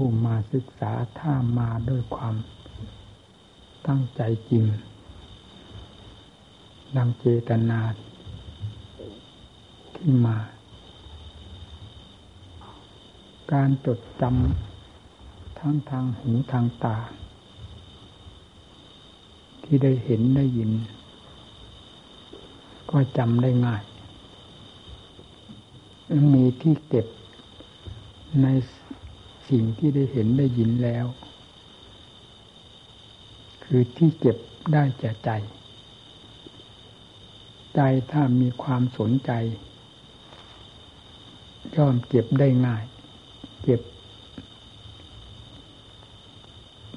ผู้มาศึกษาถ้ามาด้วยความตั้งใจจริงดังเจตนาที่มา การจดจำทั้งทางหูทางตา ที่ได้เห็นได้ยิน ก็จำได้ง่าย มีที่เก็บใน สิ่งที่ได้เห็นได้ยินแล้ว คือที่เก็บได้แก่ใจ ใจถ้ามีความสนใจ ย่อมเก็บได้ง่าย เก็บ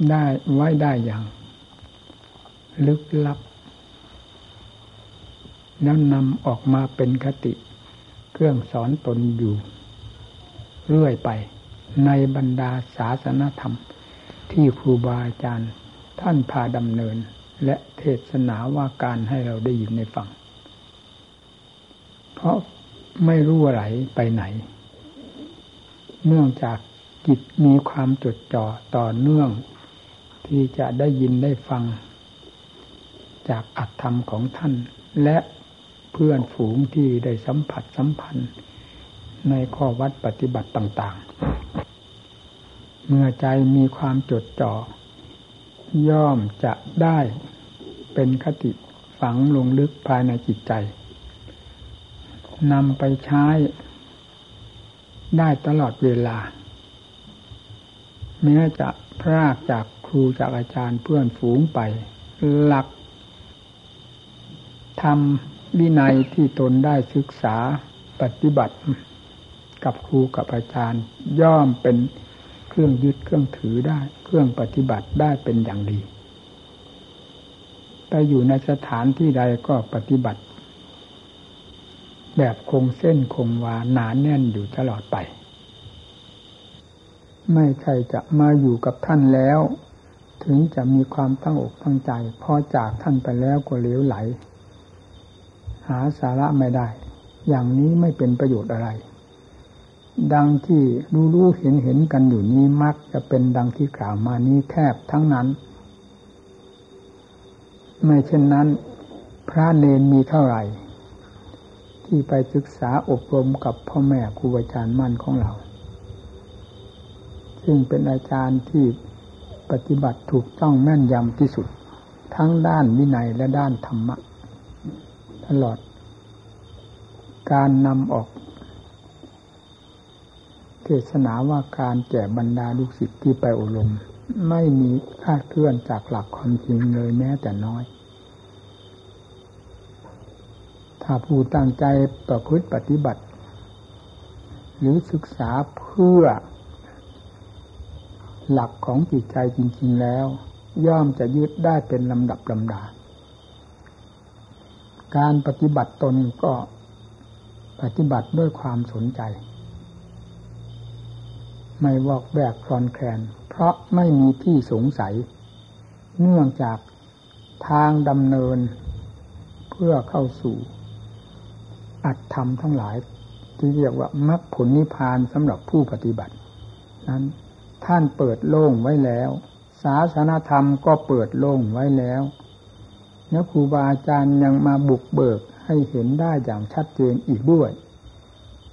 ได้ไว้ได้อย่าง ลึกลับ แล้วนำออกมาเป็นคติ เครื่องสอนตนอยู่ เรื่อยไป ในบรรดาศาสนธรรม ที่ครูบาอาจารย์ ท่านพาดำเนิน และเทศนาว่าการให้เราได้ยินในฟัง เพราะไม่รู้อะไรไปไหน เนื่องจากจิตมีความจดจ่อต่อเนื่อง ที่จะได้ยินได้ฟัง จากอัตธรรมของท่าน และเพื่อนฝูงที่ได้สัมผัสสัมพันธ์ในข้อวัดปฏิบัติต่าง ๆ เมื่อใจมีความจดจ่อ ย่อมจะได้เป็นคติฝังลงลึกภายในจิตใจนำไปใช้ได้ตลอดเวลา แม้จะพรากจากครูจากอาจารย์เพื่อนฝูงไป หลักทำวินัยที่ตนได้ศึกษาปฏิบัติกับครูกับอาจารย์ ย่อมเป็น รื่องยึดเครื่องถือได้ เครื่องปฏิบัติได้เป็นอย่างดีแต่อยู่ในสถานที่ใดก็ปฏิบัติ แบบคงเส้นคงวาหนานแน่นอยู่ตลอดไป ไม่ใช่จะมาอยู่กับท่านแล้ว ถึงจะมีความตั้งอกตั้งใจ พอจากท่านไปแล้วก็เลี้ยวไหล หาสาระไม่ได้ อย่างนี้ไม่เป็นประโยชน์อะไร ดังที่รู้รู้เห็นเห็นกันอยู่นี้มักจะเป็นดังที่กล่าวมานี้แทบทั้งนั้น ไม่เช่นนั้น พระเนนมีเท่าไหร่ ที่ไปศึกษาอบรมกับพ่อแม่ครูอาจารย์มั่นของเรา ซึ่งเป็นอาจารย์ที่ปฏิบัติถูกต้องแม่นยำที่สุด ทั้งด้านวินัยและด้านธรรมะ ตลอด การนำออก เทศนาว่าการแก่บรรดาลูกศิษย์ที่ไปอบรมไม่มีคาดเคลื่อนจากหลักความจริงเลยแม้แต่น้อย ถ้าผู้ตั้งใจประพฤติปฏิบัติ หรือศึกษาเพื่อ หลักของจิตใจจริง ๆแล้ว ย่อมจะยึดได้เป็นลำดับลำดา การปฏิบัติตนก็ปฏิบัติด้วยความสนใจ ไม่วอกแวกคลอนแคลน เพราะไม่มีที่สงสัย เนื่องจากทางดำเนิน เพื่อเข้าสู่ อัตธรรมทั้งหลาย ที่เรียกว่ามรรคผลนิพพานสำหรับผู้ปฏิบัติ นั้นท่านเปิดโล่งไว้แล้ว ศาสนาธรรมก็เปิดโล่งไว้แล้วแล้วครูบาอาจารย์ยังมาบุกเบิกให้เห็นได้อย่างชัดเจนอีกด้วย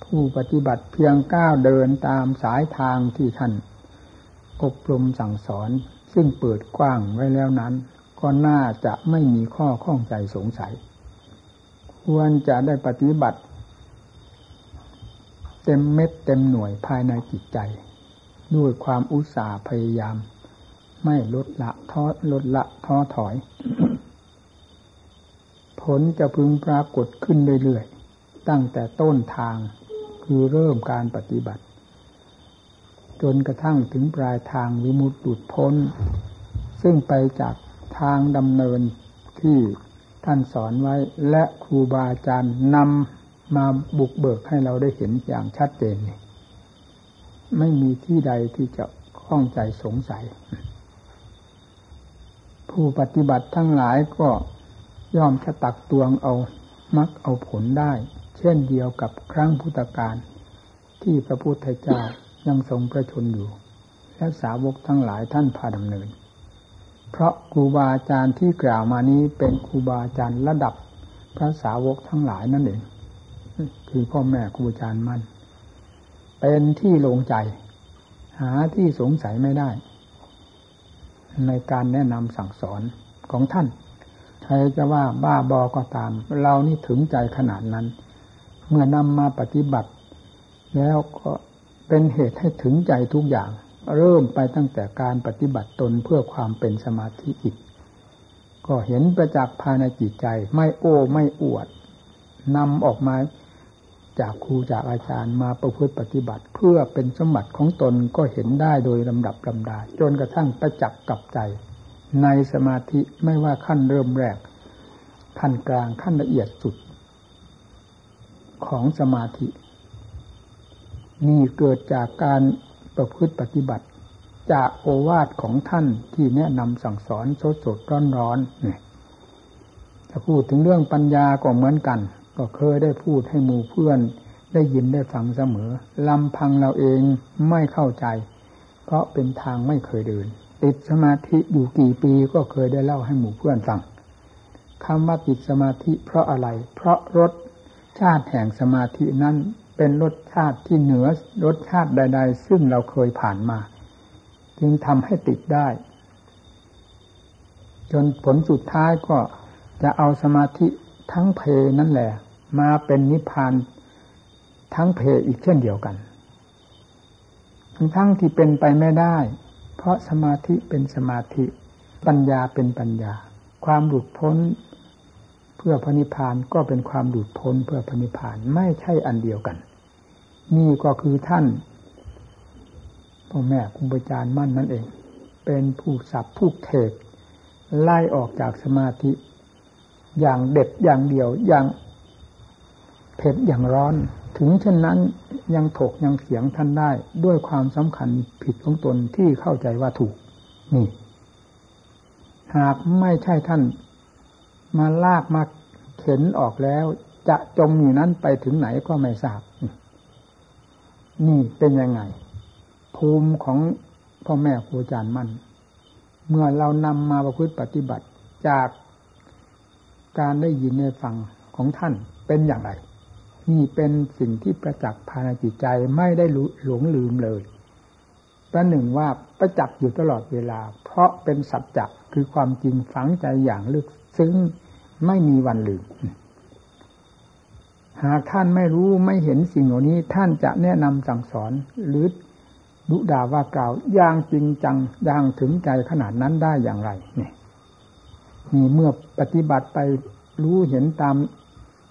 ผู้ปฏิบัติเพียงก้าวเดินตามสายทางที่ท่านอบรมสั่งสอน ซึ่งเปิดกว้างไว้แล้วนั้น ก็น่าจะไม่มีข้อข้องใจสงสัย ควรจะได้ปฏิบัติ เต็มเม็ดเต็มหน่วยภายในจิตใจ ด้วยความอุตสาห์พยายาม ไม่ลดละท้อลดละท้อถอย ผลจะพึงปรากฏขึ้นเรื่อยๆตั้งแต่ต้นทาง คือเริ่มการปฏิบัติ จนกระทั่งถึงปลายทางวิมุตติพ้น ซึ่งไปจากทางดำเนินที่ท่านสอนไว้และครูบาอาจารย์นำมาบุกเบิกให้เราได้เห็นอย่างชัดเจนนี่ไม่มีที่ใดที่จะข้องใจสงสัย ผู้ปฏิบัติทั้งหลายก็ย่อมจะตักตวงเอามักเอาผลได้ เช่นเดียวกับครั้งพุทธกาลที่พระพุทธเจ้ายังทรงประชนอยู่ และสาวกทั้งหลายท่านพาดำเนิน เพราะครูบาอาจารย์ที่กล่าวมานี้เป็นครูบาอาจารย์ระดับพระสาวกทั้งหลายนั่นเองคือพ่อแม่ครูอาจารย์มั่นเป็นที่ลงใจ หาที่สงสัยไม่ได้ ในการแนะนำสั่งสอนของท่าน ใครจะว่าบ้าบอก็ตาม เรานี่ถึงใจขนาดนั้น เมื่อนำมาปฏิบัติ แล้วก็เป็นเหตุให้ถึงใจทุกอย่าง เริ่มไปตั้งแต่การปฏิบัติตนเพื่อความเป็นสมาธิอิกก็เห็นประจักษ์ภายในจิตใจ ไม่โอ้ไม่อวดนำออกมาจากครูจากอาจารย์มาประพฤติปฏิบัติ เพื่อเป็นสมบัติของตนก็เห็นได้โดยลำดับลำดา จนกระทั่งประจักษ์กับใจ ในสมาธิไม่ว่าขั้นเริ่มแรกขั้นกลางขั้นละเอียดสุด ของสมาธิ นี่เกิดจากการประพฤติปฏิบัติ จากโอวาทของท่านที่แนะนำสั่งสอนสดสดร้อนร้อนเนี่ยถ้าพูดถึงเรื่องปัญญาก็เหมือนกัน ก็เคยได้พูดให้หมู่เพื่อนได้ยินได้ฟังเสมอลำพังเราเองไม่เข้าใจ เพราะเป็นทางไม่เคยเดิน ติดสมาธิอยู่กี่ปีก็เคยได้เล่าให้หมู่เพื่อนฟังคำว่าติดสมาธิเพราะอะไร เพราะรส ชาติแห่งสมาธินั้นเป็นรสชาติที่เหนือรสชาติใด ๆ ซึ่งเราเคยผ่านมา จึงทำให้ติดได้ จนผลสุดท้ายก็จะเอาสมาธิทั้งเพนั่นแหละ มาเป็นนิพพานทั้งเพอีกเช่นเดียวกัน ทั้งทั้งที่เป็นไปไม่ได้ เพราะสมาธิเป็นสมาธิ ปัญญาเป็นปัญญา ความหลุดพ้น เพื่อพระนิพพานก็เป็นความหลุดพ้นเพื่อพระนิพพานไม่ใช่อันเดียวกัน นี่ก็คือท่านพ่อแม่ครูบาอาจารย์มั่นนั่นเอง เป็นผู้สับผู้เทศไล่ออกจากสมาธิ อย่างเด็ดอย่างเดียวอย่างเผ็ดอย่างร้อน ถึงเช่นนั้นยังถกยังเสียงท่านได้ด้วยความสำคัญผิดของตนที่เข้าใจว่าถูกนี่ หากไม่ใช่ท่าน มาลากมาเข็นออกแล้ว จะจมอยู่นั้นไปถึงไหนก็ไม่ทราบ นี่เป็นยังไง ภูมิของพ่อแม่ครูอาจารย์มั่น เมื่อเรานำมาประพฤติปฏิบัติจากการได้ยินในฟังของท่านเป็นอย่างไร นี่เป็นสิ่งที่ประจักษ์ภายในจิตใจไม่ได้หลงลืมเลยประหนึ่งว่าประจักษ์อยู่ตลอดเวลา เพราะเป็นสัจจะคือความจริงฝังใจอย่างลึกซึ้ง ไม่มีวันลืม หากท่านไม่รู้ไม่เห็นสิ่งเหล่านี้ ท่านจะแนะนำสั่งสอนหรือดุด่าว่ากล่าวอย่างจริงจังอย่างถึงใจขนาดนั้นได้อย่างไรนี่นี่เมื่อปฏิบัติไปรู้เห็นตาม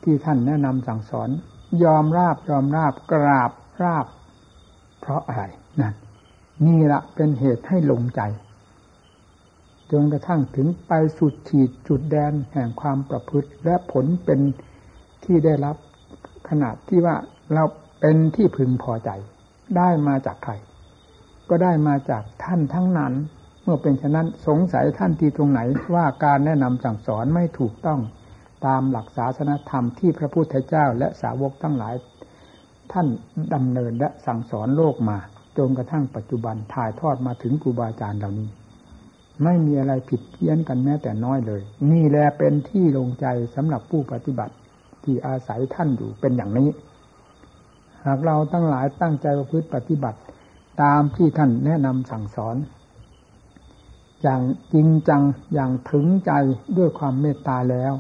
ที่ท่านแนะนำสั่งสอน ยอมราบยอมราบกราบราบ เพราะอะไรนั่นนี่ละเป็นเหตุให้ลงใจ จนกระทั่งถึงไปสุดขีดจุดแดนแห่งความประพฤติและผลเป็นที่ได้รับขนาดที่ว่าเราเป็นที่พึงพอใจ ได้มาจากใคร ก็ได้มาจากท่านทั้งนั้น เมื่อเป็นฉะนั้นสงสัยท่านที่ตรงไหนว่าการแนะนำสั่งสอนไม่ถูกต้องตามหลักศาสนธรรมที่พระพุทธเจ้าและสาวกทั้งหลาย ท่านดำเนินและสั่งสอนโลกมาจนกระทั่งปัจจุบันถ่ายทอดมาถึงครูบาอาจารย์เหล่านี้ ไม่มีอะไรผิดเพี้ยนกันแม้แต่น้อยเลย นี่แหละเป็นที่ลงใจสำหรับผู้ปฏิบัติที่อาศัยท่านอยู่เป็นอย่างนี้ หากเราตั้งหลายตั้งใจประพฤติปฏิบัติ ตามที่ท่านแนะนำสั่งสอน อย่างจริงจังอย่างถึงใจด้วยความเมตตาแล้ว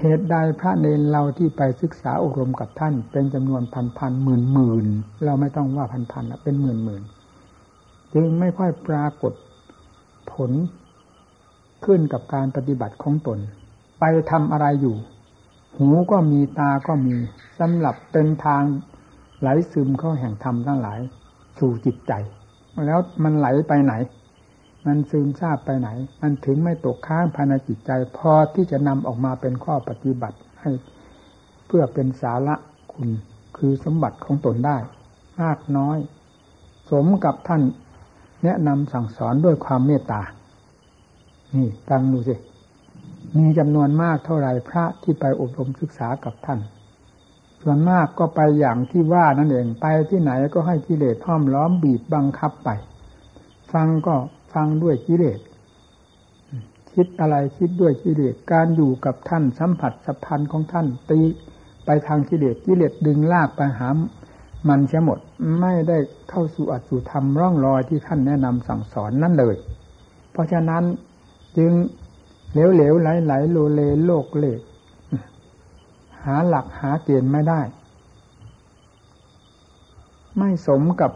เหตุใดพระเนรเราที่ไปศึกษาอบรมกับท่าน เป็นจำนวนพันพันหมื่นหมื่นเราไม่ต้องว่าพันพันเป็นหมื่นหมื่นจึงไม่ค่อยปรากฏ ผล ขึ้นกับการปฏิบัติของตน ไปทำอะไรอยู่ หูก็มีตาก็มีสำหรับเป็นทางไหลซึมเข้าแห่งธรรมทั้งหลาย สู่จิตใจ แล้วมันไหลไปไหน มันซึมซาบไปไหน มันถึงไม่ตกค้างภายในจิตใจ พอที่จะนำออกมาเป็นข้อปฏิบัติให้ เพื่อเป็นสาระคุณคือสมบัติของตนได้ มากน้อย สมกับท่าน แนะนำสั่งสอนด้วยความเมตตา นี่ตั้งดูสิ มีจำนวนมากเท่าไรพระที่ไปอบรมศึกษากับท่าน ส่วนมากก็ไปอย่างที่ว่านั่นเอง ไปที่ไหนก็ให้กิเลสห้อมล้อมบีบบังคับไป ฟังก็ฟังด้วยกิเลส คิดอะไรคิดด้วยกิเลส การอยู่กับท่านสัมผัสสัมพันธ์ของท่านตีไปทางกิเลสกิเลสดึงลากไปหา มันเสียหมดไม่ได้เข้าสู่อัตสุธรรมร่องรอยที่ท่านแนะนำสั่งสอนนั่นเลย เพราะฉะนั้นจึงเหลวเหลวไหลไหลโลเลโลกเลกหาหลักหาเกณฑ์ไม่ได้ ไม่สมกับ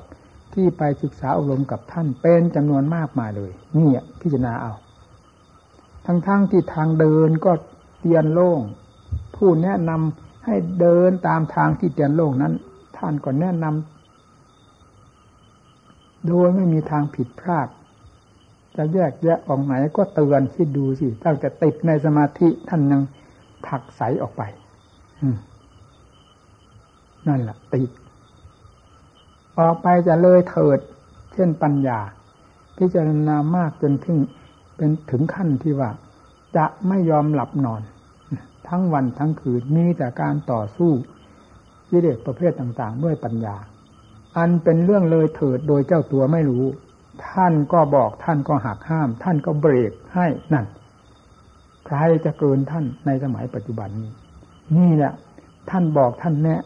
ที่ไปศึกษาอบรมกับท่านเป็นจำนวนมากมายเลยนี่พิจารณาเอา ทั้งๆทที่ทางเดินก็เตียนโล่ง ผู้แนะนำให้เดินตามทางที่เตียนโล่งนั้น ท่านก็แนะนำโดยไม่มีทางผิดพลาด จะแยกแยะออกไหนก็เตือนคิดดูสิตั้งแต่ติดในสมาธิท่านยังผักใสออกไปนั่นแหละติด ออกไปจะเลยเถิด เช่นปัญญา พิจารณามากจนถึงเป็นถึงขั้นที่ว่า จะไม่ยอมหลับนอน ทั้งวันทั้งคืนมีแต่การต่อสู้ ยิเลสประเภทต่าง ๆ ด้วยปัญญา อันเป็นเรื่องเลยเถิดโดยเจ้าตัวไม่รู้ ท่านก็บอกท่านก็หักห้าม ท่านก็เบรกให้นั่นใครจะเกินท่านในสมัยปัจจุบันนี้ นี่แหละท่านบอกท่านแนะ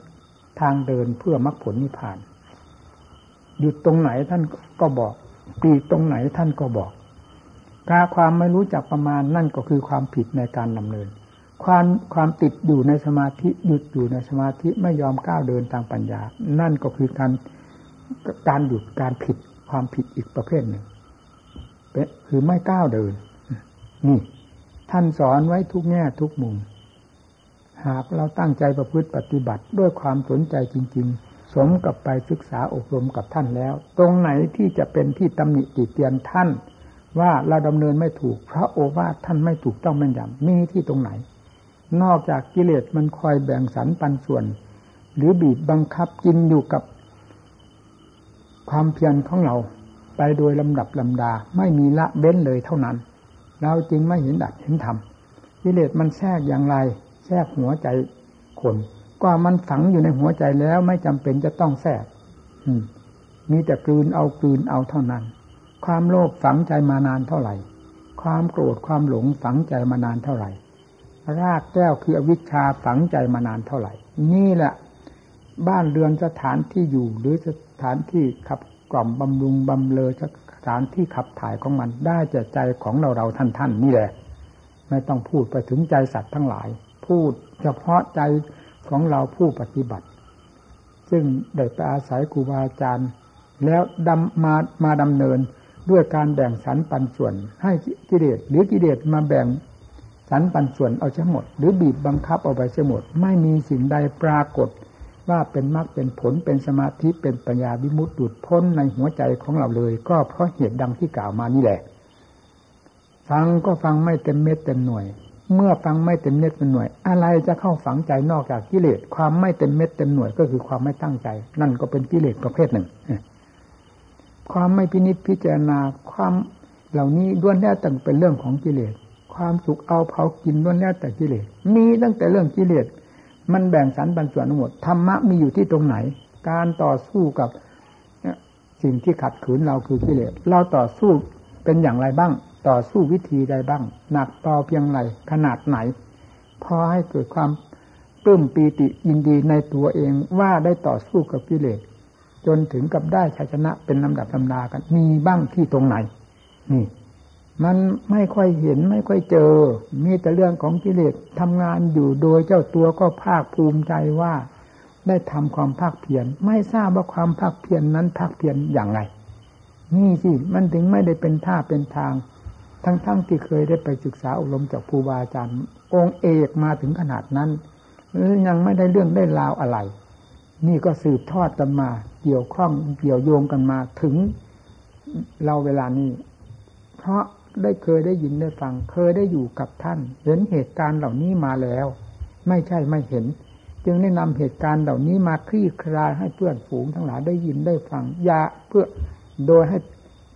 ทางเดินเพื่อมรรคผลนิพพานหยุดตรงไหนท่านก็บอกปีตรงไหนท่านก็บอก การความไม่รู้จักประมาณนั่นก็คือความผิดในการดำเนิน ความความติดอยู่ในสมาธิหยุดอยู่ในสมาธิไม่ยอมก้าวเดินทางปัญญา นั่นก็คือการการหยุดการผิดความผิดอีกประเภทหนึ่งคือไม่ก้าวเดินนี่ท่านสอนไว้ทุกแง่ทุกมุม หากเราตั้งใจประพฤติปฏิบัติด้วยความสนใจจริง ๆ สมกับไปศึกษาอบรมกับท่านแล้ว ตรงไหนที่จะเป็นที่ตำหนิติเตียนท่าน ว่าเราดำเนินไม่ถูก พระโอวาทท่านไม่ถูกต้องแม่นยำมีที่ตรงไหน นอกจากกิเลสมันคอยแบ่งสรรปันส่วน หรือบีบบังคับกินอยู่กับ ความเพียรของเรา ไปโดยลำดับลำดาไม่มีละเบ้นเลยเท่านั้น เราจึงไม่เห็นดัดเห็นธรรมกิเลสมันแทรกอย่างไร แทรกหัวใจคนก็มันฝังอยู่ในหัวใจแล้วไม่จำเป็นจะต้องแทรกมีแต่กลืนเอากลืนเอาเท่านั้น ความโลภฝังใจมานานเท่าไหร่ ความโกรธความหลงฝังใจมานานเท่าไหร่ รากแก้วคืออวิชชาฝังใจมานานเท่าไหร่ นี่แหละบ้านเรือนสถานที่อยู่หรือสถานที่ขับกล่อมบำรุงบำเลอสถานที่ขับถ่ายของมันได้จากใจของเราเราท่านท่านนี่แหละ ไม่ต้องพูดไปถึงใจสัตว์ทั้งหลาย พูดเฉพาะใจของเราผู้ปฏิบัติ ซึ่งได้ไปอาศัยครูบาอาจารย์ แล้วดำมามาดำเนินด้วยการแบ่งสรรปันส่วน ให้กิเลสหรือกิเลสมาแบ่ง สรรปันส่วนเอาเสียหมด หรือบีบบังคับเอาไปเสียหมด ไม่มีสิ่งใดปรากฏ ว่าเป็นมรรคเป็นผลเป็นสมาธิเป็นปัญญาวิมุตติดพ้นในหัวใจของเราเลย ก็เพราะเหตุดังที่กล่าวมานี่แหละ ฟังก็ฟังไม่เต็มเม็ดเต็มหน่วย เมื่อฟังไม่เต็มเม็ดเต็มหน่วย อะไรจะเข้าฝังใจนอกจากกิเลสความไม่เต็มเม็ดเต็มหน่วยก็คือความไม่ตั้งใจ นั่นก็เป็นกิเลสประเภทหนึ่งความไม่พินิจพิจารณาความเหล่านี้ล้วนแล้วแต่เป็นเรื่องของกิเลส ความสุขเอาเผากินล้วนแล้วแต่กิเลส มีตั้งแต่เรื่องกิเลส มันแบ่งสรรปันส่วนทั้งหมด ธรรมะมีอยู่ที่ตรงไหน การต่อสู้กับสิ่งที่ขัดขืนเราคือกิเลส เราต่อสู้เป็นอย่างไรบ้าง ต่อสู้วิธีใดบ้าง หนักต่อเพียงไร ขนาดไหน พอให้เกิดความปลื้มปีติยินดีในตัวเองว่าได้ต่อสู้กับกิเลส จนถึงกับได้ชัยชนะเป็นลำดับลำดากัน มีบ้างที่ตรงไหน นี่ มันไม่ค่อยเห็นไม่ค่อยเจอ มีแต่เรื่องของกิเลสทำงานอยู่โดยเจ้าตัวก็ภาคภูมิใจว่า ได้ทำความภาคเพียรไม่ทราบว่าความภาคเพียรนนั้นภาคเพียรอย่างไร นี่สิมันถึงไม่ได้เป็นท่าเป็นทาง ทั้งๆทที่เคยได้ไปศึกษาอบรมจากครูบาอาจารย์ องค์เอกมาถึงขนาดนั้นยังไม่ได้เรื่องได้ราวอะไร นี่ก็สืบทอดกันมา เกี่ยวข้องเกี่ยวโยงกันมาถึงเราเวลานี้ เพราะ ได้เคยได้ยินได้ฟัง เคยได้อยู่กับท่าน เห็นเหตุการณ์เหล่านี้มาแล้ว ไม่ใช่ไม่เห็น จึงได้นำเหตุการณ์เหล่านี้มาคลี่คลายให้เพื่อนฝูงทั้งหลายได้ยินได้ฟังยาเพื่อโดยให้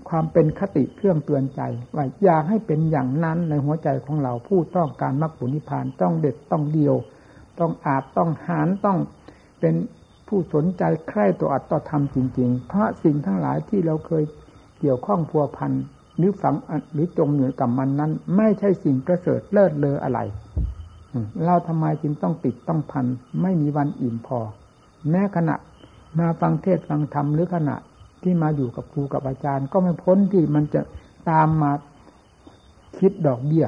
ความเป็นคติเครื่องเตือนใจว่าอยากให้เป็นอย่างนั้นในหัวใจของเราผู้ต้องการมรรคผลนิพพานต้องเด็ดต้องเดียว ต้องอาจต้องหารต้องเป็นผู้สนใจใคร่ตัวอัตตธรรมจริง ๆ เพราะสิ่งทั้งหลายที่เราเคยเกี่ยวข้องพัวพัน หรือฝังหรือจมอยู่กับมันนั้น ไม่ใช่สิ่งประเสริฐเลิศเลออะไรเราทำไมจึงต้องติดต้องพัน ไม่มีวันอิ่มพอ แม้ขณะมาฟังเทศฟังธรรมหรือขณะที่มาอยู่กับครูกับอาจารย์ ก็ไม่พ้นที่มันจะตามมาคิดดอกเบี้ย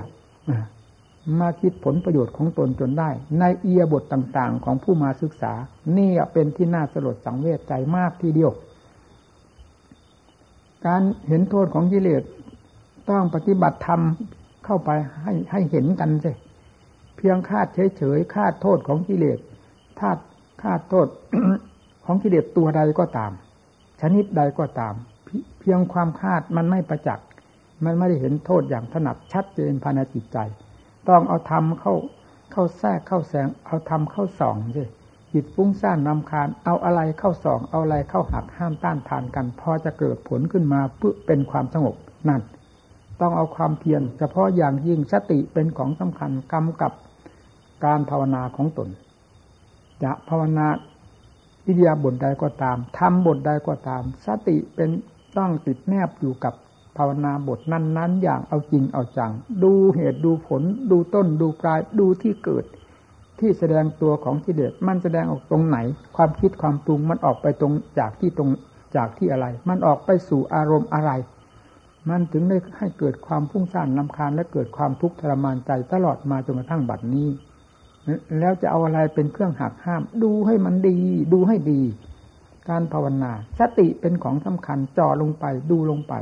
มาคิดผลประโยชน์ของตนจนได้ ในเอียบทต่างๆ ของผู้มาศึกษา นี่เป็นที่น่าสลดสังเวชใจมากทีเดียว การเห็นโทษของกิเลส ต้องปฏิบัติธรรมเข้าไปให้ให้เห็นกันสิเพียงคาดเฉยๆคาดโทษของกิเลสคาดคาดโทษของกิเลสตัวใดก็ตาม ชนิดใดก็ตาม เพียงความคาดมันไม่ประจักษ์มันไม่ได้เห็นโทษอย่างถนัดชัดเจนภายในจิตใจ ต้องเอาธรรมเข้าเข้าแทรกเข้าแสง เอาธรรมเข้าส่องสิจิตฟุ้งซ่านนำคาญ เอาอะไรเข้าส่อง เอาอะไรเข้าหักห้ามต้านทานกัน พอจะเกิดผลขึ้นมาเพื่อเป็นความสงบนั่น ต้องเอาความเพียรเฉพาะอย่างยิ่งสติเป็นของสำคัญกำกับการภาวนาของตน จะภาวนาอิเดียบทใดก็ตามทำบทใดก็ตาม สติเป็นต้องติดแนบอยู่กับภาวนาบทนั้น ๆ อย่างเอาจริงเอาจัง ดูเหตุดูผล ดูต้นดูปลายดูที่เกิด ที่แสดงตัวของกิเลสมันแสดงออกตรงไหน ความคิดความปรุงมันออกไปตรงจากที่ตรงจากที่อะไร มันออกไปสู่อารมณ์อะไร มันถึงได้ให้เกิดความพุ่งสร้างลำคาญและเกิดความทุกข์ทรมานใจตลอดมาจนกระทั่งบัดนี้ แล้วจะเอาอะไรเป็นเครื่องหักห้าม ดูให้มันดี ดูให้ดี การภาวนาสติเป็นของสำคัญจ่อลงไปดูลงไป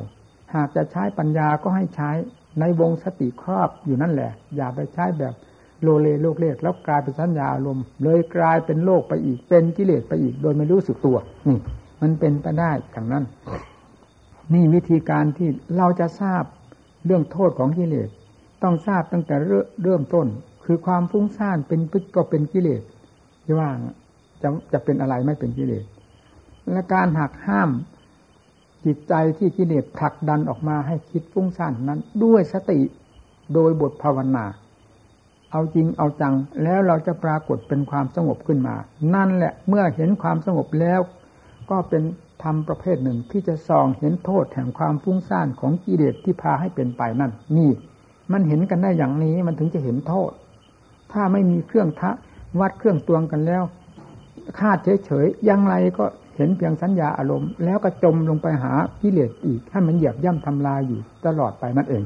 หากจะใช้ปัญญาก็ให้ใช้ในวงสติครอบอยู่นั่นแหละ อย่าไปใช้แบบโลเลโลกเลกแล้วกลายเป็นสัญญาอารมณ์เลยกลายเป็นโลกไปอีกเป็นกิเลสไปอีก โดยไม่รู้สึกตัวนี่ มันเป็นไปได้อย่างนั้น นี่วิธีการที่เราจะทราบเรื่องโทษของกิเลสต้องทราบตั้งแต่เริ่มต้น คือความฟุ้งซ่านเป็นพึก็เป็นกิเลสที่ว่างจะจะเป็นอะไรไม่เป็นกิเลสและการหักห้ามจิตใจที่กิเลสผลักดันออกมาให้คิดฟุ้งซ่านนั้น ด้วยสติโดยบทภาวนา เอาจริงเอาจังแล้วเราจะปรากฏเป็นความสงบขึ้นมา นั่นแหละเมื่อเห็นความสงบแล้ว ก็เป็น ธรรมประเภทหนึ่งที่จะส่องเห็นโทษแห่งความฟุ้งซ่านของกิเลสที่พาให้เป็นไปนั่น นี่ มันเห็นกันได้อย่างนี้มันถึงจะเห็นโทษ ถ้าไม่มีเครื่องทะวัดเครื่องตวงกันแล้วคาดเฉยๆยังไรก็เห็นเพียงสัญญาอารมณ์ แล้วก็จมลงไปหากิเลสอีกให้มันเหยียบย่ำทำลายอยู่ตลอดไปนั่นเอง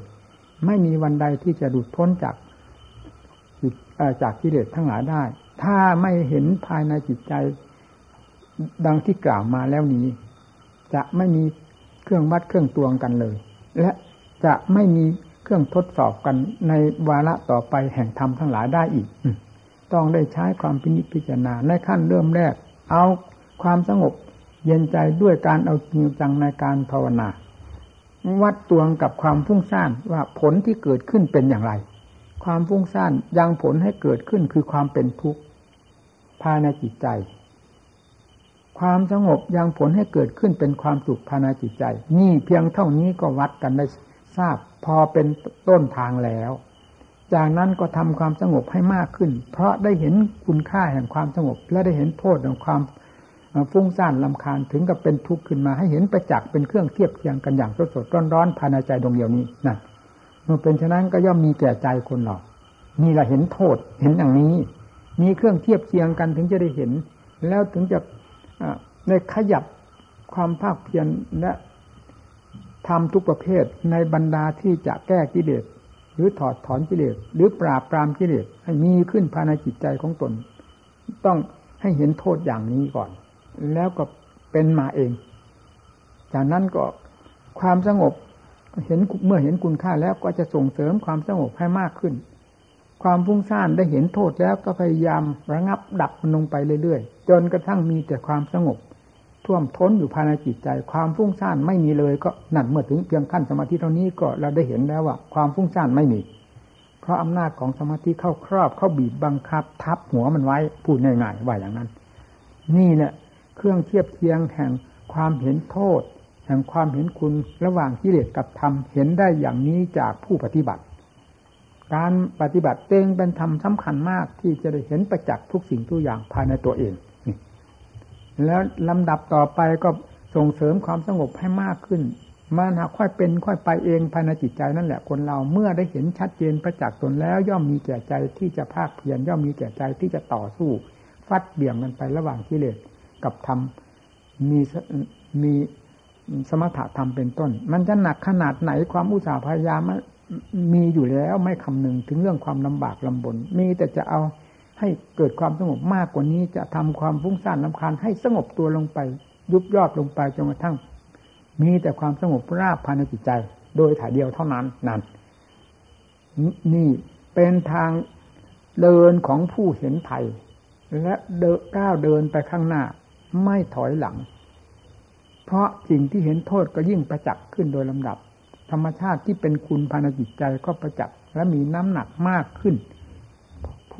ไม่มีวันใดที่จะหลุดพ้นจากจิตจากกิเลสทั้งหลายได้ ถ้าไม่เห็นภายในจิตใจ ดังที่กล่าวมาแล้วนี้ จะไม่มีเครื่องวัดเครื่องตวงกันเลย และจะไม่มีเครื่องทดสอบกันในวาระต่อไปแห่งธรรมทั้งหลายได้อีก ต้องได้ใช้ความพินิจพิจารณาในขั้นเริ่มแรก เอาความสงบเย็นใจด้วยการเอาจริงจังในการภาวนา วัดตวงกับความฟุ้งซ่านว่าผลที่เกิดขึ้นเป็นอย่างไร ความฟุ้งซ่านยังผลให้เกิดขึ้นคือความเป็นทุกข์ภายในจิตใจ ความสงบยังผลให้เกิดขึ้นเป็นความสุขภายในจิตใจ นี่เพียงเท่านี้ก็วัดกันได้ทราบพอเป็นต้นทางแล้ว จากนั้นก็ทำความสงบให้มากขึ้น เพราะได้เห็นคุณค่าแห่งความสงบ และได้เห็นโทษของความฟุ้งซ่านลำคาญถึงกับเป็นทุกข์ขึ้นมาให้เห็นประจักษ์เป็นเครื่องเทียบเทียงกันอย่างสดสดร้อนร้อนภายในใจดวงเดียวนี้นั่นเมื่อเป็นฉะนั้นก็ย่อมมีแก่ใจคนเรานี่เราเห็นโทษเห็นอย่างนี้ มีเครื่องเทียบเทียงกันถึงจะได้เห็น แล้วถึงจะ ในขยับความภาคเพียรและทำทุกประเภทในบรรดาที่จะแก้กิเลสหรือถอดถอนกิเลสหรือปราบปรามกิเลสให้มีขึ้นภายในจิตใจของตน ต้องให้เห็นโทษอย่างนี้ก่อน แล้วก็เป็นมาเอง จากนั้นก็ความสงบเห็นเมื่อเห็นคุณค่าแล้วก็จะส่งเสริมความสงบให้มากขึ้น ความฟุ้งซ่านได้เห็นโทษแล้วก็พยายามระงับดับมันลงไปเรื่อยๆ จนกระทั่งมีแต่ความสงบ ท่วมท้นอยู่ภายในจิตใจ ความฟุ้งซ่านไม่มีเลยก็นั่นเมื่อถึงเพียงขั้นสมาธิเท่านี้ก็เราได้เห็นแล้วว่า ความฟุ้งซ่านไม่มี เพราะอำนาจของสมาธิเข้าครอบเข้าบีบบังคับ ทับหัวมันไว้พูดง่ายๆว่าอย่างนั้น นี่แหละเครื่องเทียบเทียงแห่งความเห็นโทษ แห่งความเห็นคุณระหว่างกิเลสกับธรรมเห็นได้อย่างนี้จากผู้ปฏิบัติ การปฏิบัติเต็งเป็นธรรมสำคัญมากที่จะได้เห็นประจักษ์ทุกสิ่งทุกอย่างภายในตัวเอง แล้วลำดับต่อไปก็ส่งเสริมความสงบให้มากขึ้นมันหากค่อยเป็นค่อยไปเองภายในจิตใจนั่นแหละคนเราเมื่อได้เห็นชัดเจนประจักษ์ตนแล้ว ย่อมมีแก่ใจที่จะภาคเพียรย่อมมีแก่ใจที่จะต่อสู้ ฟัดเบี่ยงกันไประหว่างกิเลสกับธรรมมีมีสมถะธรรมเป็นต้น มันจะหนักขนาดไหนความอุตสาห์พยายามมีอยู่แล้วไม่คำนึงถึงเรื่องความลำบากลำบนมีแต่จะเอา ให้เกิดความสงบมากกว่านี้จะทำความฟุ้งซ่านลำคาญให้สงบตัวลงไป ยุบยอดลงไปจนกระทั่ง มีแต่ความสงบราบภายในจิตใจ โดยถ่ายเดียวเท่านั้นนั่นนี่เป็นทางเดินของผู้เห็นไทยและเดินก้าวเดินไปข้างหน้า ไม่ถอยหลัง เพราะสิ่งที่เห็นโทษก็ยิ่งประจักษ์ขึ้นโดยลำดับ ธรรมชาติที่เป็นคุณภายในจิตใจก็ประจักษ์และมีน้ำหนักมากขึ้น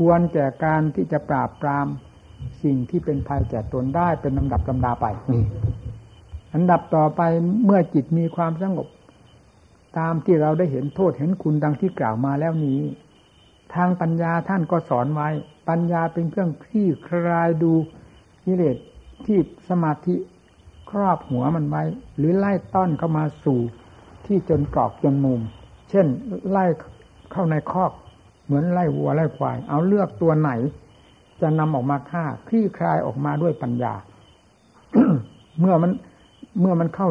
ควรแก่การที่จะปราบปรามสิ่งที่เป็นภัยแก่ตนได้เป็นลำดับลำดาไปนี่อันดับต่อไปเมื่อจิตมีความสงบ ตามที่เราได้เห็นโทษเห็นคุณดังที่กล่าวมาแล้วนี้ ทางปัญญาท่านก็สอนไว้ ปัญญาเป็นเครื่องคลี่คลายดูกิเลสที่สมาธิครอบหัวมันไว้ หรือไล่ต้อนเข้ามาสู่ที่จนกรอกจนมุม เช่นไล่เข้าในคอก เหมือนไล่วัวไล่ควาย เอาเลือกตัวไหน จะนำออกมาฆ่าคลี่คลายออกมาด้วยปัญญา เมื่อมันเมื่อมันเข้า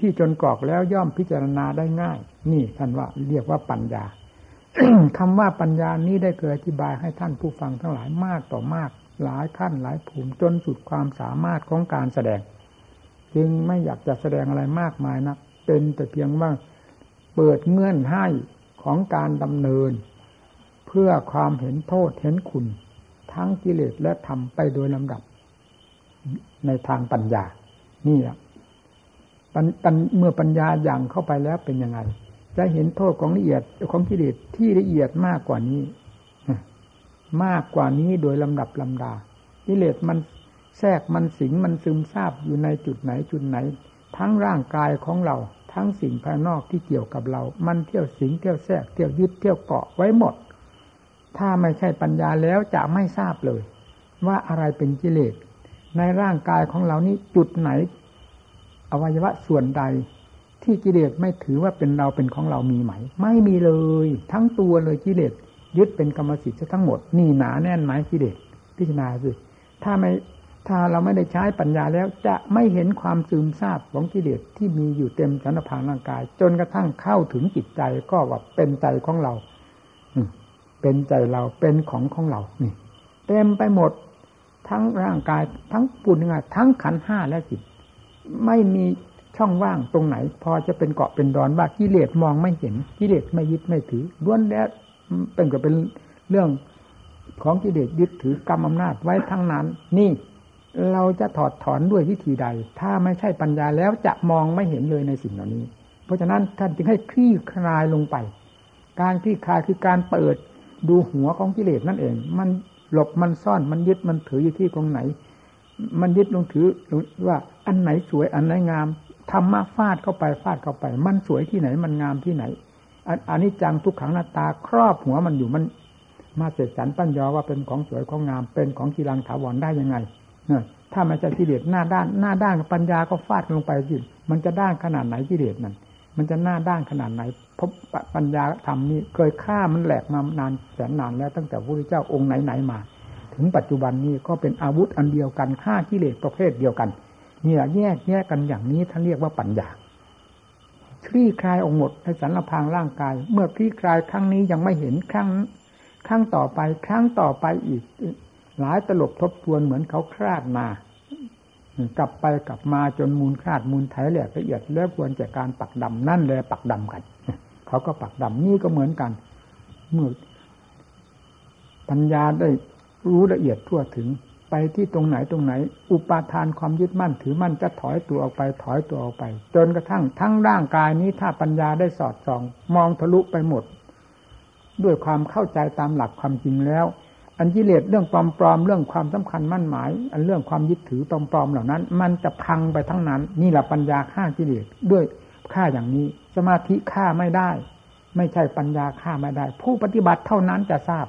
ที่จนกรอกแล้วย่อมพิจารณาได้ง่าย นี่ท่านว่าเรียกว่าปัญญาคำว่าปัญญานี้ได้เกิดอธิบายให้ท่านผู้ฟังทั้งหลายมากต่อมาก หลายขั้นหลายภูมิจนสุดความสามารถของการแสดง จึงไม่อยากจะแสดงอะไรมากมายนะเป็นแต่เพียงว่าเปิดเงื่อนให้ของการดำเนิน เพื่อความเห็นโทษเห็นคุณ ทั้งกิเลสและธรรมไปโดยลำดับ ในทางปัญญา นี่แหละเมื่อปัญญาอย่างเข้าไปแล้วเป็นยังไง จะเห็นโทษของละเอียดของกิเลสที่ละเอียดมากกว่านี้ มากกว่านี้โดยลำดับลำดากิเลสมันแทรกมันสิงมันซึมซาบอยู่ในจุดไหนจุดไหน ทั้งร่างกายของเรา ทั้งสิ่งภายนอกที่เกี่ยวกับเรา มันเที่ยวสิงเที่ยวแทรกเที่ยวยึดเที่ยวเกาะไว้หมด ถ้าไม่ใช่ปัญญาแล้วจะไม่ทราบเลย ว่าอะไรเป็นกิเลส ในร่างกายของเรานี้จุดไหน อวัยวะส่วนใด ที่กิเลสไม่ถือว่าเป็นเราเป็นของเรามีไหม ไม่มีเลย ทั้งตัวเลยกิเลสยึดเป็นกรรมสิทธิ์ทั้งหมด นี่หนาแน่นไหมกิเลสพิจารณาสิถ้าไม่ถ้าเราไม่ได้ใช้ปัญญาแล้วจะไม่เห็นความซึมซาบของกิเลสที่มีอยู่เต็มสันพางร่างกาย จนกระทั่งเข้าถึงจิตใจก็ว่าเป็นใจของเรา เป็นใจเราเป็นของของเรานี่เต็มไปหมด ทั้งร่างกายทั้งปุ่นงาทั้งขันห้าและจิตไม่มีช่องว่างตรงไหน พอจะเป็นเกาะเป็นดอนว่ากิเลสมองไม่เห็นกิเลสไม่ยึดไม่ถือล้วนแล้วเป็นก็เป็นเรื่องของกิเลสยึดถือกรรมอำนาจไว้ทั้งนั้น นี่เราจะถอดถอนด้วยวิธีใด ถ้าไม่ใช่ปัญญาแล้วจะมองไม่เห็นเลยในสิ่งเหล่านี้ เพราะฉะนั้นท่านจึงให้คลี่คลายลงไป การคลี่คลายคือการเปิด ดูหัวของกิเลสนั่นเอง มันหลบมันซ่อนมันยึดมันถืออยู่ที่ตรงไหน มันยึดลงถือว่าอันไหนสวยอันไหนงามทำมาฟาดเข้าไปฟาดเข้าไป มันสวยที่ไหนมันงามที่ไหนอันนี้จังทุกขังหน้าตาครอบหัวมันอยู่มัน มาเสกสรรปั้นยอว่าเป็นของสวยของงาม เป็นของกีรังถาวรได้ยังไงเนถ้ามันจะกิเลสหน้าด้านหน้าด้านปัญญาก็ฟาดลงไปสิมันจะด้านขนาดไหนกิเลสนั่น มันจะหน้าด้านขนาดไหนพบปัญญาธรรมนี้เคยฆ่ามันแหลกมานานแสนนานแล้วตั้งแต่พระพุทธเจ้าองค์ไหนๆมา ถึงปัจจุบันนี้ก็เป็นอาวุธอันเดียวกันฆ่ากิเลสประเภทเดียวกัน เนี่ยแยกแยกกันอย่างนี้ท่านเรียกว่าปัญญาคลี่คลายออกหมดในสันลพางร่างกาย เมื่อคลี่คลายครั้งนี้ยังไม่เห็นครั้งครั้งต่อไปครั้งต่อไปอีก หลายตลบทบทวนเหมือนเขาคลาดมา กลับไปกลับมาจนมูลคาดมูลไถแหลกละเอียดแล้วควรจากการปักดำนั่นเลยปักดำกัน เขาก็ปักดำนี่ก็เหมือนกัน เมื่อปัญญาได้รู้ละเอียดทั่วถึงไปที่ตรงไหนตรงไหน อุปาทานความยึดมั่นถือมั่นจะถอยตัวออกไปถอยตัวออกไป จนกระทั่งทั้งร่างกายนี้ถ้าปัญญาได้สอดส่อง มองทะลุไปหมด ด้วยความเข้าใจตามหลักความจริงแล้ว อันกิเลสเรื่องปลอมๆเรื่องความสำคัญมั่นหมาย อันเรื่องความยึดถือปลอมๆเหล่านั้น มันจะพังไปทั้งนั้น นี่แหละปัญญาฆ่ากิเลสด้วยฆ่าอย่างนี้ สมาธิฆ่าไม่ได้ ไม่ใช่ปัญญาฆ่าไม่ได้ ผู้ปฏิบัติเท่านั้นจะทราบ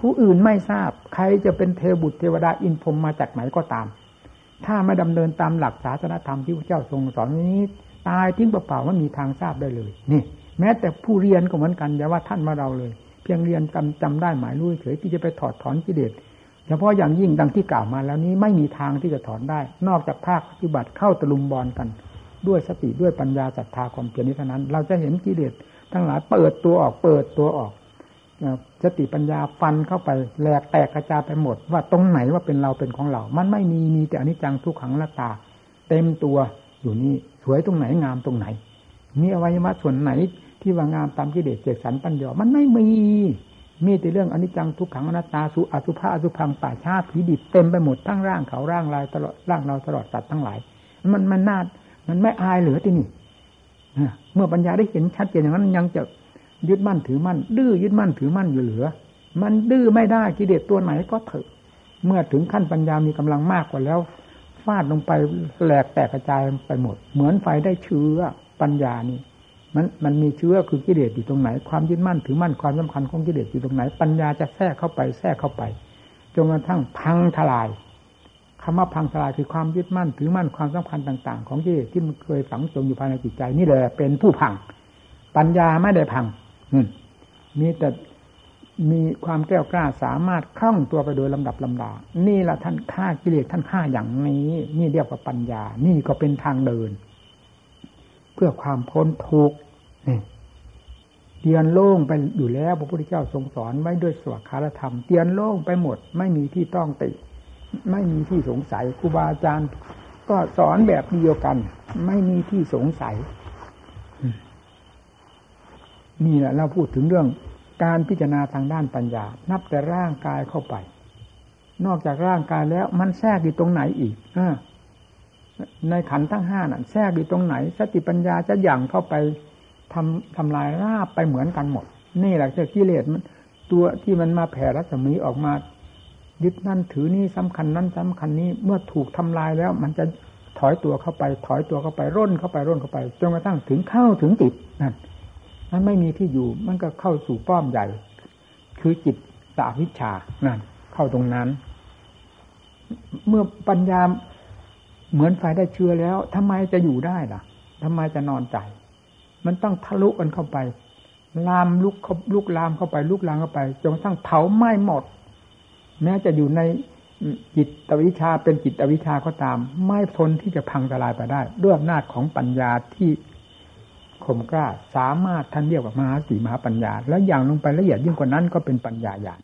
ผู้อื่นไม่ทราบ ใครจะเป็นเทวบุตรเทวดาอินพรมมาจากไหนก็ตาม ถ้าไม่ดำเนินตามหลักศาสนธรรมที่พระเจ้าทรงสอนนี้ ตายทิ้งเปล่าๆไมันมีทางทราบได้เลยนี่ แม้แต่ผู้เรียนก็เหมือนกันอย่าว่าท่านมาเราเลย พียงเรียนจำจำได้หมายรู้เฉยที่จะไปถอดถอนกิเลสเฉพาะอย่างยิ่งดังที่กล่าวมาแล้วนี้ไม่มีทางที่จะถอนได้ นอกจากภาคปฏิบัติเข้าตะลุมบอลกัน ด้วยสติด้วยปัญญาศรัทธาความเพียรนี้เท่านั้น เราจะเห็นกิเลสทั้งหลายเปิดตัวออกเปิดตัวออกสติปัญญาฟันเข้าไปแหลกแตกกระจายไปหมด ว่าตรงไหนว่าเป็นเราเป็นของเรา มันไม่มีมีแต่อนิจจังทุกขังละตา เต็มตัวอยู่นี่สวยตรงไหนงามตรงไหนมีอวัยวะส่วนไหน ที่ว่างามตามกิเลสเจกสันปัญญามันไม่มี มีแต่เรื่องอนิจจังทุกขังอนัตตาสุอสุภาอสุพังป่าชาผีดิบเต็มไปหมดทั้งร่างเขาร่างลายตลอดร่างเราตลอดสัตว์ทั้งหลาย มันมันน่ามันไม่อายเหลือที่นี่เมื่อปัญญาได้เห็นชัดเจนอย่างนั้นยังจะยึดมั่นถือมั่น ดื้อยึดมั่นถือมั่นอยู่เหลือ มันดื้อไม่ได้กิเลสตัวไหนก็เถอะ เมื่อถึงขั้นปัญญามีกำลังมากกว่าแล้วฟาดลงไปแหลกแตกกระจายไปหมด เหมือนไฟได้เชื้อปัญญานี่ มันมันมีเชื้อคือกิเลสอยู่ตรงไหน ความยึดมั่นถือมั่นความสำคัญของกิเลสอยู่ตรงไหน ปัญญาจะแทรกเข้าไปแทรกเข้าไปจนกระทั่งพังทลายคำว่าพังทลายคือความยึดมั่นถือมั่นความสำคัญต่าง ๆ ของกิเลสที่มันเคยฝังจมอยู่ภายในจิตใจ นี่แหละเป็นผู้พัง ปัญญาไม่ได้พังมีแต่มีความแก้วกล้าสามารถคล่องตัวไปโดยลำดับลำดา นี่แหละท่านฆ่ากิเลสท่านฆ่าอย่างนี้ นี่เรียกว่าปัญญา นี่ก็เป็นทางเดิน พื่อความพ้นทุกข์เตียนโล่งไปอยู่แล้วพระพุทธเจ้าทรงสอนไว้ด้วยสวดคารธรรมเตียนโล่งไปหมด ไม่มีที่ต้องติ ไม่มีที่สงสัยครูบาอาจารย์ ก็สอนแบบเดียวกัน ไม่มีที่สงสัยนี่แหละเราพูดถึงเรื่องการพิจารณาทางด้านปัญญา นับแต่ร่างกายเข้าไป นอกจากร่างกายแล้วมันแทรกอยู่ตรงไหนอีกอ ในขันทั้งห้านั่นแทรกอยู่ตรงไหน สติปัญญาจะหยั่งเข้าไปทำทำลายราบไปเหมือนกันหมด นี่แหละคือกิเลสมันตัวที่มันมาแผ่รัศมีออกมา ยึดนั่นถือนี่สำคัญนั่นสำคัญนี้เมื่อถูกทำลายแล้ว มันจะถอยตัวเข้าไป ถอยตัวเข้าไปร่นเข้าไปร่นเข้าไปจนกระทั่งถึงเข้าถึงติดนั่นมันไม่มีที่อยู่มันก็เข้าสู่ป้อมใหญ่ คือจิตสาวิชานั่นเข้าตรงนั้น เมื่อปัญญา เหมือนไฟได้เชื้อแล้วทำไมจะอยู่ได้ล่ะทำไมจะนอนใจ มันต้องทะลุกันเข้าไป ลามลุกลุกลามเข้าไป ลุกลามเข้าไปจนกระทั่งเผาไหม้หมด แม้จะอยู่ในจิตวิชาเป็นจิตวิชาก็ตาม ไม่ทนที่จะพังทลายไปได้ ด้วยอำนาจของปัญญาที่คมกล้าสามารถท่านเรียกว่ามหาสีมหาปัญญา แล้วอย่างลงไปละเอียดยิ่งกว่านั้นก็เป็นปัญญาญาณ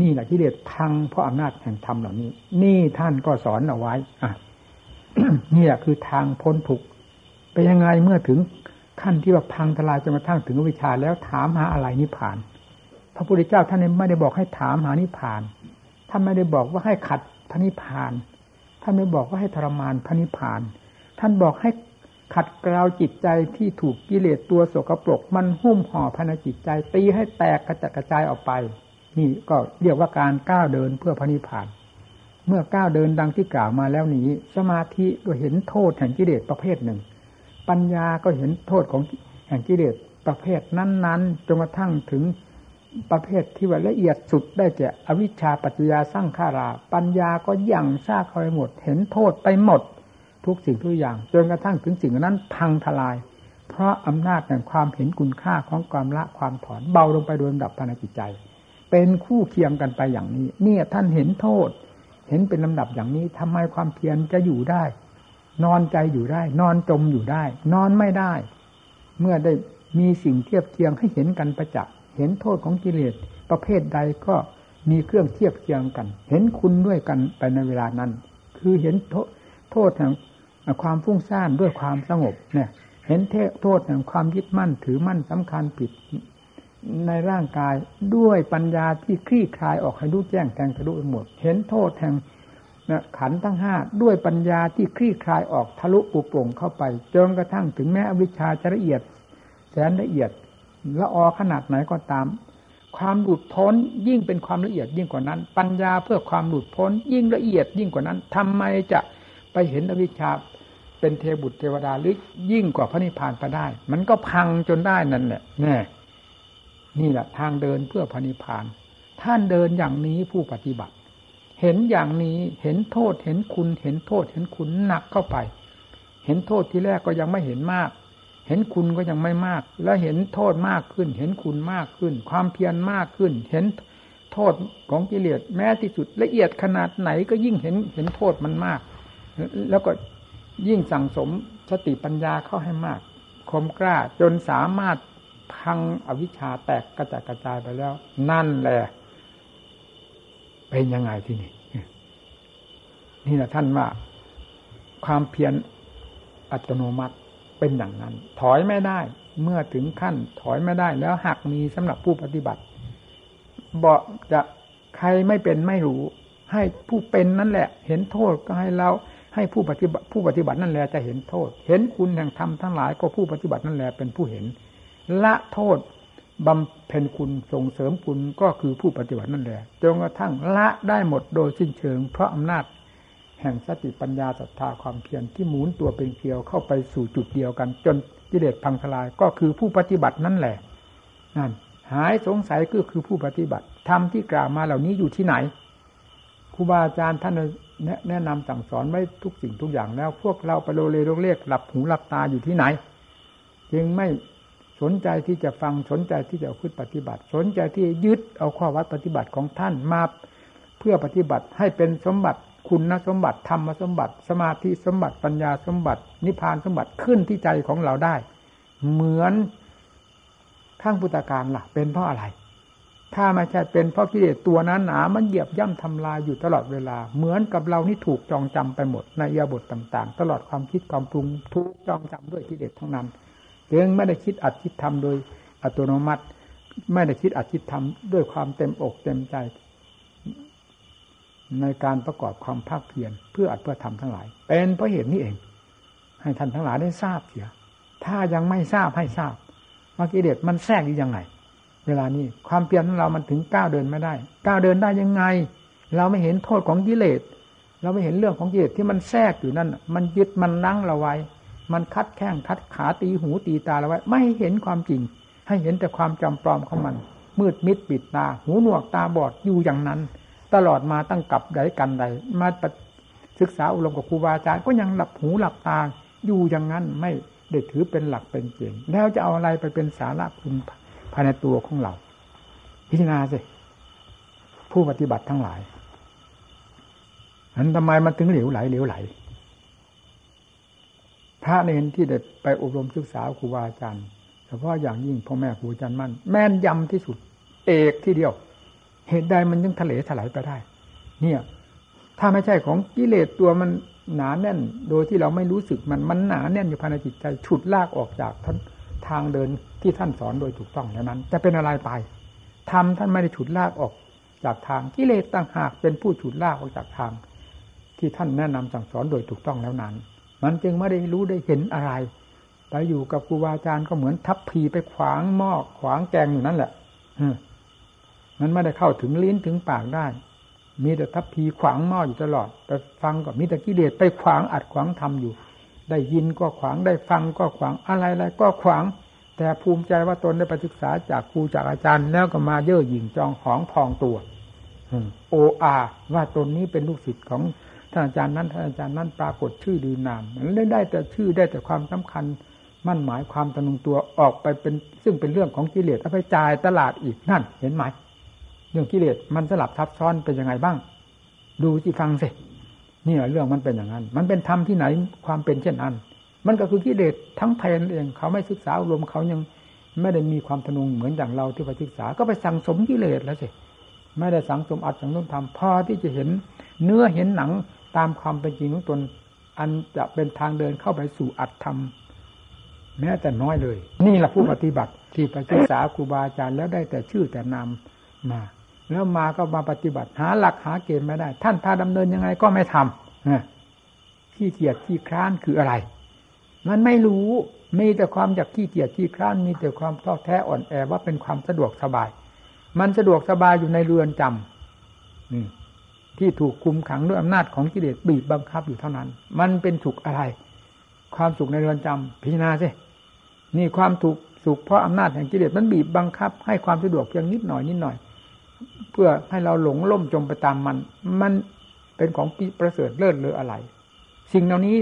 นี่แหละที่เรียกพังเพราะอำนาจแห่งธรรมเหล่านี้ นี่ท่านก็สอนเอาไว้ อะ นี่แหละคือทางพ้นทุกเป็นยังไงเมื่อถึงขั้นที่ว่าพังทลายจนกระทั่งถึงวิชาแล้วถามหาอะไรนิพพาน พระพุทธเจ้าท่านไม่ได้บอกให้ถามหานิพพานท่านไม่ได้บอกว่าให้ขัดพระนิพพาน ท่านไม่บอกว่าให้ทรมานพระนิพพาน ท่านบอกให้ขัดเกลาจิตใจที่ถูกกิเลสตัวโสกปรก มันหุ้มห่อภายในจิตใจ ตีให้แตกกระจัดกระจายออกไป นี่ก็เรียกว่าการก้าวเดินเพื่อพระนิพพาน เมื่อก้าวเดินดังที่กล่าวมาแล้วนี้ สมาธิก็เห็นโทษแห่งกิเลสประเภทหนึ่ง ปัญญาก็เห็นโทษของแห่งกิเลสประเภทนั้น ๆจนกระทั่งถึงประเภทที่ว่าละเอียดสุดได้แก่อวิชชาปัจจยาสร้างขารา ปัญญาก็ยั่งซากเข้าไปหมด เห็นโทษไปหมด ทุกสิ่งทุกอย่าง จนกระทั่งถึงสิ่งนั้นพังทลาย เพราะอำนาจแห่งความเห็นคุณค่าของความละความถอนเบาลงไปโดยลำดับภายในจิตใจ เป็นคู่เคียงกันไปอย่างนี้ เนี่ยท่านเห็นโทษ เห็นเป็นลำดับอย่างนี้ทำไมความเพียรจะอยู่ได้ นอนใจอยู่ได้ นอนจมอยู่ได้ นอนไม่ได้ เมื่อได้มีสิ่งเทียบเคียงให้เห็นกันประจักษ์เห็นโทษของกิเลสประเภทใดก็มีเครื่องเทียบเคียงกัน เห็นคุณด้วยกันไปในเวลานั้น คือเห็นโทษแห่งความฟุ้งซ่านด้วยความสงบเนี่ย เห็นโทษแห่งความยึดมั่นถือมั่นสำคัญผิด ในร่างกายด้วยปัญญาที่คลี่คลายออกให้รู้แจ้งแทงทะลุหมด เห็นโทษแห่งขันทั้งห้าด้วยปัญญาที่คลี่คลายออกทะลุปุโปร่งเข้าไปจนกระทั่งถึงแม้อวิชชาจะละเอียด แสนละเอียดละออขนาดไหนก็ตาม ความหลุดพ้นยิ่งเป็นความละเอียดยิ่งกว่านั้น ปัญญาเพื่อความหลุดพ้นยิ่งละเอียดยิ่งกว่านั้นทำไมจะไปเห็นอวิชชาเป็นเทบุตรเทวดาหรือยิ่งกว่าพระนิพพานไปได้ มันก็พังจนได้นั่นแหละแน่ นี่แหละทางเดินเพื่อพระนิพพาน ท่านเดินอย่างนี้ผู้ปฏิบัติ เห็นอย่างนี้เห็นโทษเห็นคุณ เห็นโทษเห็นคุณหนักเข้าไป เห็นโทษที่แรกก็ยังไม่เห็นมาก เห็นคุณก็ยังไม่มาก แล้วเห็นโทษมากขึ้น เห็นคุณมากขึ้น ความเพียรมากขึ้น เห็นโทษของกิเลสแม้ที่สุดละเอียดขนาดไหนก็ยิ่งเห็นเห็นโทษมันมาก แล้วก็ยิ่งสั่งสมสติปัญญาเข้าให้มากคมกล้าจนสามารถ พังอวิชชาแตกกระจายกระจายไปแล้ว นั่นแหละ เป็นยังไงที่นี่นี่แหละท่านว่า ความเพียรอัตโนมัติเป็นอย่างนั้น ถอยไม่ได้ เมื่อถึงขั้น ถอยไม่ได้แล้วหากมีสำหรับผู้ปฏิบัติบอกจะใครไม่เป็นไม่รู้ ให้ผู้เป็นนั่นแหละ เห็นโทษก็ให้เราให้ผู้ปฏิบัติผู้ปฏิบัตินั่นแหละจะเห็นโทษ เห็นคุณแห่งธรรมทั้งหลายก็ผู้ปฏิบัตินั่นแหละเป็นผู้เห็น ละโทษบำเพ็ญคุณส่งเสริมคุณก็คือผู้ปฏิบัตินั่นแหละจนกระทั่งละได้หมดโดยสิ้นเชิง เพราะอำนาจแห่งสติปัญญาศรัทธาความเพียรที่หมุนตัวเป็นเกลียวเข้าไปสู่จุดเดียวกัน จนกิเลสพังทลายก็คือผู้ปฏิบัตินั่นแหละนั่นหายสงสัยก็คือผู้ปฏิบัติธรรมที่กล่าวมาเหล่านี้อยู่ที่ไหนครูบาอาจารย์ท่านแนะนำสั่งสอนไว้ทุกสิ่งทุกอย่างแล้ว พวกเราไปโลเลโลเรียกหลับหูหลับตาอยู่ที่ไหน จึงไม่ สนใจที่จะฟังสนใจที่จะพึ่ปฏิบัติ สนใจที่ยึดเอาข้อวัดปฏิบัติของท่านมาเพื่อปฏิบัติให้เป็นสมบัติคุณสมบัติธรรมสมบัติ สมาธิสมบัติปัญญาสมบัติ นิพพานสมบัติขึ้นที่ใจของเราได้ เหมือนข้างพุทธการล่ะ เป็นเพราะอะไร ถ้าไม่ใช่เป็นเพราะกิเลสตัวนั้นหนา มันเหยียบย่ำทำลายอยู่ตลอดเวลา เหมือนกับเรานี่ถูกจองจำไปหมดในยาบทต่าง ๆ ตลอดความคิดความปรุงถูกจองจำด้วยกิเลสทั้งนั้น จึงไม่ได้คิดอัดคิดทำโดยอัตโนมัติ ไม่ได้คิดอัดคิดทำด้วยความเต็มอกเต็มใจ ในการประกอบความภาคเพียรเพื่ออัดเพื่อทำทั้งหลาย เป็นเพราะเหตุนี้เอง ให้ท่านทั้งหลายได้ทราบเสียถ้ายังไม่ทราบให้ทราบว่ากิเลสมันแทรกอยู่ยังไง เวลานี้ความเพียรของเรามันถึงก้าวเดินไม่ได้ก้าวเดินได้ยังไง เราไม่เห็นโทษของกิเลสเราไม่เห็นเรื่องของกิเลสที่มันแทรกอยู่นั่นมันยึดมันนั่งเราไว้ มันคัดแข้งคัดขาตีหูตีตาเราไว้ ไม่เห็นความจริง ให้เห็นแต่ความจำปลอมของมัน มืดมิดปิดตา หูหนวกตาบอดอยู่อย่างนั้น ตลอดมาตั้งกับใดกันใด มาศึกษาอุรมกับครูบาอาจารย์ก็ยังหลับหูหลับตาอยู่อย่างนั้นไม่ได้ถือเป็นหลักเป็นเกณฑ์แล้วจะเอาอะไรไปเป็นสาระคุณภายในตัวของเรา พิจารณาสิผู้ปฏิบัติทั้งหลายอันทำไมมันถึงเหลวไหลเหลวไหล ระเนนที่ได้ไปอบรมศึกษาครูบาอาจารย์เฉพาะอย่างยิ่งพ่อแม่ครูอาจารย์มั่นแม่นยำที่สุด เอกที่เดียว เหตุใดมันยังทะเลถลายไปได้ เนี่ย ถ้าไม่ใช่ของกิเลสตัวมันหนาแน่น โดยที่เราไม่รู้สึกมันมันหนาแน่นอยู่ภายในจิตใจฉุดลากออกจากท่านทางเดินที่ท่านสอนโดยถูกต้องแล้วนั้น จะเป็นอะไรไปทำท่านไม่ได้ฉุดลากออกจากทางกิเลสต่างหากเป็นผู้ฉุดลากออกจากทาง ที่ท่านแนะนำสั่งสอนโดยถูกต้องแล้วนั้น มันจึงไม่ได้รู้ได้เห็นอะไร ไปอยู่กับครูบาอาจารย์ก็เหมือนทับพีไปขวางหม้อขวางแกงอยู่นั่นแหละมันไม่ได้เข้าถึงลิ้นถึงปากได้ มีแต่ทับพีขวางหม้ออยู่ตลอดไปฟังก็มีแต่กิเลสไปขวางอัดขวางทำอยู่ ได้ยินก็ขวางได้ฟังก็ขวางอะไรอะไรก็ขวาง แต่ภูมิใจว่าตนได้ไปศึกษาจากครูจากอาจารย์แล้วก็มาเย่อหยิ่งจองของพองตัวโออาว่าตนนี้เป็นลูกศิษย์ของ ท่านอาจารย์นั้นท่านอาจารย์นั้นปรากฏชื่อดีนามมันได้ได้แต่ชื่อได้แต่ความสำคัญ มั่นหมายความตนุงตัวออกไปเป็น ซึ่งเป็นเรื่องของกิเลสเอาไปจ่ายตลาดอีกนั่น เห็นไหมเรื่องกิเลสมันสลับทับซ้อนเป็นยังไงบ้าง ดูที่ฟังสินี่เรื่องมันเป็นอย่างนั้น มันเป็นธรรมที่ไหนความเป็นเช่นนั้น มันก็คือกิเลสทั้งแทนเองเขาไม่ศึกษารวมเขายังไม่ได้มีความทนุงเหมือนอย่างเราที่ไปศึกษา ก็ไปสั่งสมกิเลสแล้วสิไม่ได้สังสมอัดสังสมธรรมพอที่จะเห็นเนื้อเห็นหนัง ตามความเป็นจริงของตน อันจะเป็นทางเดินเข้าไปสู่อัตธรรม แม้แต่น้อยเลย นี่แหละผู้ปฏิบัติที่ไปศึกษาครูบาอาจารย์แล้วได้แต่ชื่อแต่นามมา แล้วมาก็มาปฏิบัติ หาหลักหาเกณฑ์ไม่ได้ ท่านพาดำเนินยังไงก็ไม่ทำขี้เกียจขี้คร้านคืออะไร มันไม่รู้ มีแต่ความอยากขี้เกียจขี้คร้าน มีแต่ความท้อแท้อ่อนแอว่าเป็นความสะดวกสบาย มันสะดวกสบายอยู่ในเรือนจำนี่ ที่ถูกคุมขังด้วยอำนาจของกิเลสบีบบังคับอยู่เท่านั้น มันเป็นสุขอะไร ความสุขในเรือนจำพิจารณาสินี่ความถูกสุขเพราะอำนาจแห่งกิเลสมันบีบบังคับ ให้ความสะดวกเพียงนิดหน่อยนิดหน่อย เพื่อให้เราหลงล่มจมไปตามมัน มันเป็นของประเสริฐเลิศเลออะไร สิ่งเหล่านี้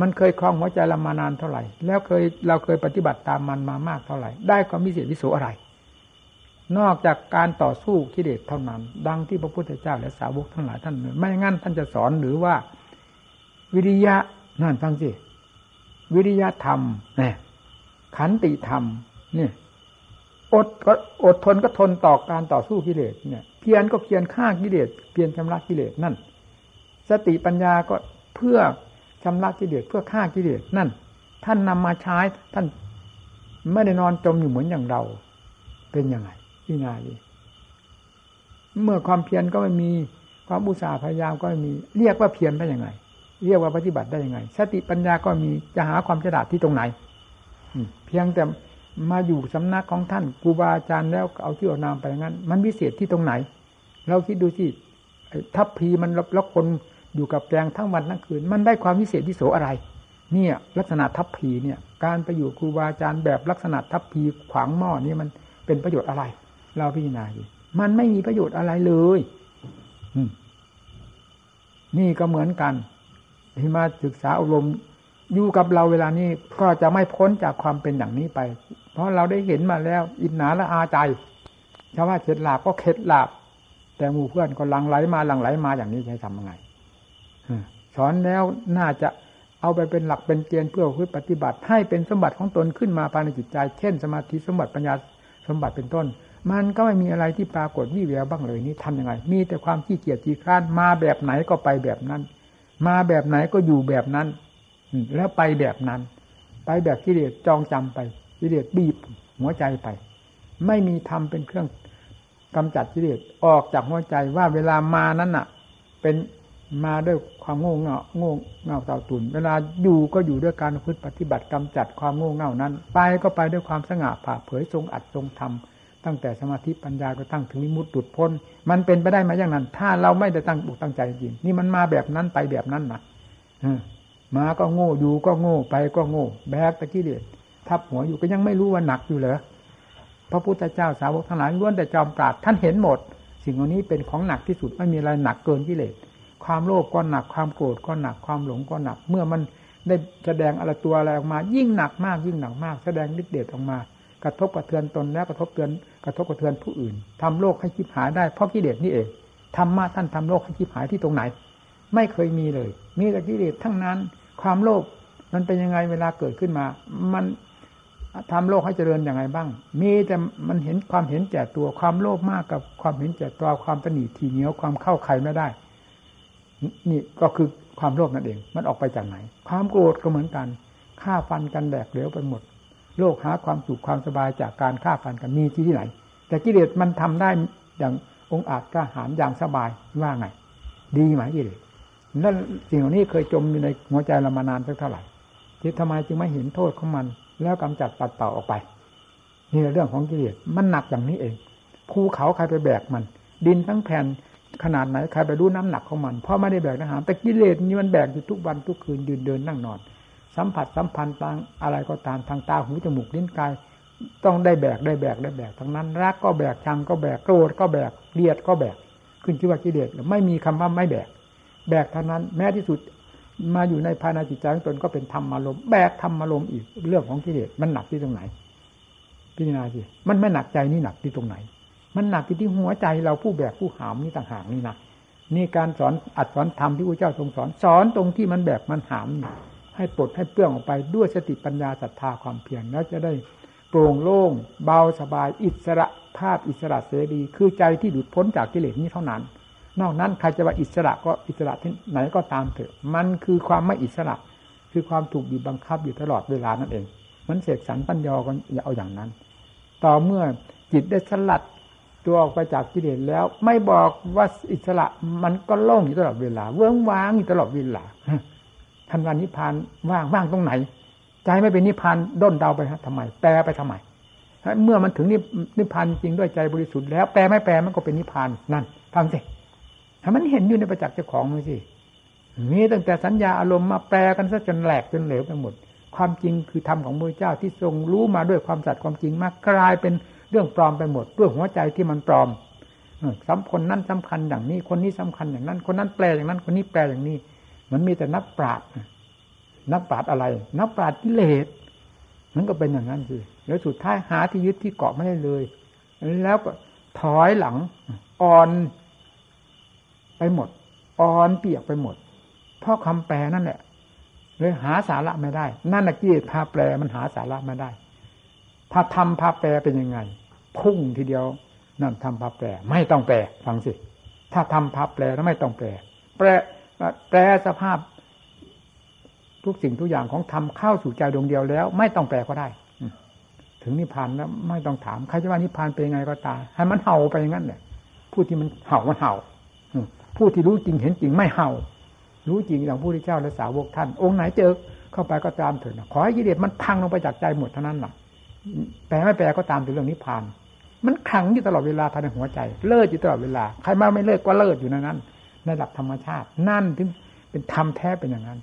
มันเคยคลองหัวใจเรามานานเท่าไหร่ แล้วเคยเราเคยปฏิบัติตามมันมามากเท่าไหร่ ได้ความวิเศษวิโสอะไร นอกจากการต่อสู้กิเลสเท่านั้น ดังที่พระพุทธเจ้าและสาวกทั้งหลายท่านไม่งั้นท่านจะสอนหรือว่า วิริยะนั่นฟังสิวิริยะธรรมเนี่ยขันติธรรมเนี่ยอดก็อดทนก็ทนต่อการต่อสู้กิเลสเนี่ยเพียรก็เพียรฆ่ากิเลสเพียรชำระกิเลสนั่น สติปัญญาก็เพื่อชำระกิเลสเพื่อฆ่ากิเลสนั่น ท่านนำมาใช้ท่านไม่ได้นอนจมอยู่เหมือนอย่างเรา เป็นยังไง พี่นาดีเมื่อความเพียรก็ไม่มีความอุตสาห์พยายามก็ไม่มี เรียกว่าเพียรได้ยังไง เรียกว่าปฏิบัติได้ยังไง สติปัญญาก็มีจะหาความฉลาดที่ตรงไหนเพียงแต่มาอยู่สำนักของท่านครูบาอาจารย์แล้วเอาที่เอานามไปงั้น มันวิเศษที่ตรงไหน เราคิดดูที่ทัพพีมันแล้วคนอยู่กับแกงทั้งวันทั้งคืน มันได้ความวิเศษที่โสอะไร เนี่ย ลักษณะทัพพีเนี่ย การไปอยู่ครูบาอาจารย์แบบลักษณะทัพพีขวางหม้อนี่มันเป็นประโยชน์อะไร เราพิจารณาดูมันไม่มีประโยชน์อะไรเลยนี่ก็เหมือนกัน ที่มาศึกษาอบรมอยู่กับเราเวลานี้ก็จะไม่พ้นจากความเป็นอย่างนี้ไป เพราะเราได้เห็นมาแล้ว อินหนาละอาใจชาวว่าเข็ดหลาบก็เข็ดหลาบ แต่หมู่เพื่อนก็หลังไหลมาหลังไหลมาอย่างนี้จะทำยังไงสอนแล้วน่าจะเอาไปเป็นหลักเป็นเกณฑ์เพื่อพึ่ปฏิบัติ ให้เป็นสมบัติของตนขึ้นมาภายในจิตใจ เช่น สมาธิสมบัติปัญญาสมบัติเป็นต้น มันก็ไม่มีอะไรที่ปรากฏวิแววบ้างเลยนี่ทำยังไง มีแต่ความขี้เกียจจีคร้านมาแบบไหนก็ไปแบบนั้น มาแบบไหนก็อยู่แบบนั้น แล้วไปแบบนั้น ไปแบบกิเลสจองจำไปกิเลสบีบหัวใจไป ไม่มีธรรมเป็นเครื่องกำจัดกิเลสออกจากหัวใจว่าเวลามานั้นน่ะ เป็นมาด้วยความโง่เง่าโง่เง่าเต่าตุนเวลาอยู่ก็อยู่ด้วยการพึ่ปฏิบัติกำจัดความโง่เง่านั้น ไปก็ไปด้วยความสง่าผ่าเผยทรงอัดทรงธรรม ตั้งแต่สมาธิปัญญาก็ตั้งถึงมิมุตตุดพ้น มันเป็นไปได้ไหมอย่างนั้น ถ้าเราไม่ได้ตั้งบุกตั้งใจจริงนี่มันมาแบบนั้นไปแบบนั้นนะมาก็โง่อยู่ก็โง่ไปก็โง่ แบกตะกี้เดียทับหัวอยู่ก็ยังไม่รู้ว่าหนักอยู่เหรอพระพุทธเจ้าสาวกทั้งหลายล้วนแต่จอมปราดท่านเห็นหมด สิ่งเหล่านี้เป็นของหนักที่สุดไม่มีอะไรหนักเกินกิเลสความโลภก็หนักความโกรธก็หนักความหลงก็หนัก เมื่อมันได้แสดงอะไรตัวอะไรออกมา ยิ่งหนักมากยิ่งหนักมาก แสดงฤทธิ์เดชออกมา กระทบกระเทือนตนแล้วกระทบเตือนกระทบกระเทือนผู้อื่นทำโลกให้คิดหายได้เพราะกิเลสนี่เองธรรมะท่านทำโลกให้คิดหายที่ตรงไหน ไม่เคยมีเลย มีแต่กิเลสทั้งนั้น ความโลภมันเป็นยังไงเวลาเกิดขึ้นมา มันทำโลกให้เจริญอย่างไรบ้าง มีแต่มันเห็นความเห็นแก่ตัวความโลภมากกับความเห็นแก่ตัวความตนีทีเหนียวความเข้าใครไม่ได้ นี่ก็คือความโลภนั่นเอง มันออกไปจากไหน ความโกรธก็เหมือนกันฆ่าฟันกันแดกเหลวไปหมด โลกหาความสุขความสบายจากการฆ่าฟันกันมีที่ที่ไหน แต่กิเลสมันทำได้อย่างองอาจกล้าหาญอย่างสบายว่าไง ดีไหมกิเลสนั่นสิ่งเหล่านี้เคยจมอยู่ในหัวใจเรามานานสักเท่าไหร่ที่ทำไมจึงไม่เห็นโทษของมัน แล้วกำจัดปัดเป่าออกไปนี่เรื่องของกิเลสมันหนักอย่างนี้เองภูเขาใครไปแบกมัน ดินทั้งแผ่นขนาดไหนใครไปดูน้ำหนักของมันเพราะไม่ได้แบกนะฮะแต่กิเลสนี่มันแบกอยู่ทุกวันทุกคืนยืนเดินนั่งนอน สัมผัสสัมพันธ์ต่างอะไรก็ตามทางตาหูจมูกลิ้นกาย ต้องได้แบกได้แบกได้แบกทั้งนั้นรักก็แบกชังก็แบกโกรธก็แบกเลียดก็แบก ขึ้นชื่อว่ากิเลสไม่มีคำว่าไม่แบก แบกเท่านั้น แม้ที่สุดมาอยู่ในภายในจิตใจของตนก็เป็นธรรมารมแบกธรรมารมอีกเรื่องของกิเลสมันหนักที่ตรงไหน พิจารณาสิมันไม่หนักใจนี่หนักที่ตรงไหน มันหนักที่ที่หัวใจเราผู้แบกผู้หามนี่ต่างหากนี่นะนี่การสอนอัดสอนธรรมที่พระเจ้าทรงสอน สอนตรงที่มันแบกมันหาม ให้ปลดให้เปลื้องออกไปด้วยสติปัญญาศรัทธาความเพียรแล้วจะได้โปร่งโล่งเบาสบาย อิสระภาพอิสระเสรีคือใจที่หลุดพ้นจากกิเลสนี้เท่านั้น นอกนั้นใครจะว่าอิสระก็อิสระที่ไหนก็ตามเถอะ มันคือความไม่อิสระ คือความถูกบีบบังคับอยู่ตลอดเวลานั่นเอง มันเสกสรรปัญญากันอย่าเอาอย่างนั้น ต่อเมื่อจิตได้สลัดตัวออกไปจากกิเลสแล้ว ไม่บอกว่าอิสระมันก็โล่งอยู่ตลอดเวลา เวิ้งว้างอยู่ตลอดเวลา ทำงานนิพพานว่างว่างตรงไหน ใจไม่เป็นนิพพานด้นเดาไปทำไม แปลไปทำไมเมื่อมันถึงนิพพานจริงด้วยใจบริสุทธิ์แล้วแปลไม่แปลมันก็เป็นนิพพานนั่นฟังสิถ้ามันเห็นอยู่ในประจักษ์เจ้าของมันสิมีตั้งแต่สัญญาอารมณ์มาแปลกันซะจนแหลกจนเหลวไปหมด ความจริงคือธรรมของพระเจ้าที่ทรงรู้มาด้วยความสัตย์ความจริงมากลายเป็นเรื่องปลอมไปหมดด้วยหัวใจที่มันปลอมสำคนนั้นสำคัญอย่างนี้ คนนี้สำคัญอย่างนั้น คนนั้นแปลอย่างนั้น คนนี้แปลอย่างนี้ มันมีแต่นักปราชญ์นักปราชญ์อะไร นักปราชญ์กิเลสมันก็เป็นอย่างนั้นสิแล้วสุดท้ายหาที่ยึดที่เกาะไม่ได้เลย แล้วก็ถอยหลังอ่อนไปหมดอ่อนเปียกไปหมด เพราะคำแปลนั่นแหละเลยหาสาระไม่ได้ นั่นแหะกิเลสพาแปลมันหาสาระไม่ได้ ถ้าทำพาแปลเป็นยังไง พุ่งทีเดียว นั่นทำพาแปล ไม่ต้องแปลฟังสิ ถ้าทำพาแปลแล้วไม่ต้องแปล แปล แปลสภาพทุกสิ่งทุกอย่างของทำเข้าสู่ใจดวงเดียวแล้ว ไม่ต้องแปลก็ได้ ถึงนิพพานแล้วไม่ต้องถามใครจะว่านิพพานเป็นไงก็ตามให้มันเห่าไปอย่างนั้นแหละผู้ที่มันเห่ามันเห่าผู้ที่รู้จริงเห็นจริงไม่เห่า รู้จริงอย่างผู้ที่เจ้าและสาวกท่าน องค์ไหนเจอเข้าไปก็ตามเถิดขอให้กิเลสมันพังลงไปจากใจหมดเท่านั้นแหละแปลไม่แปลก็ตามถึงเรื่องนิพพาน มันขังอยู่ตลอดเวลาภายในหัวใจ เลิศอยู่ตลอดเวลา ใครมาไม่เลิศก็เลิศอยู่ในนั้น ในหลักธรรมชาติ นั่นถึงเป็นธรรมแท้เป็นอย่างนั้น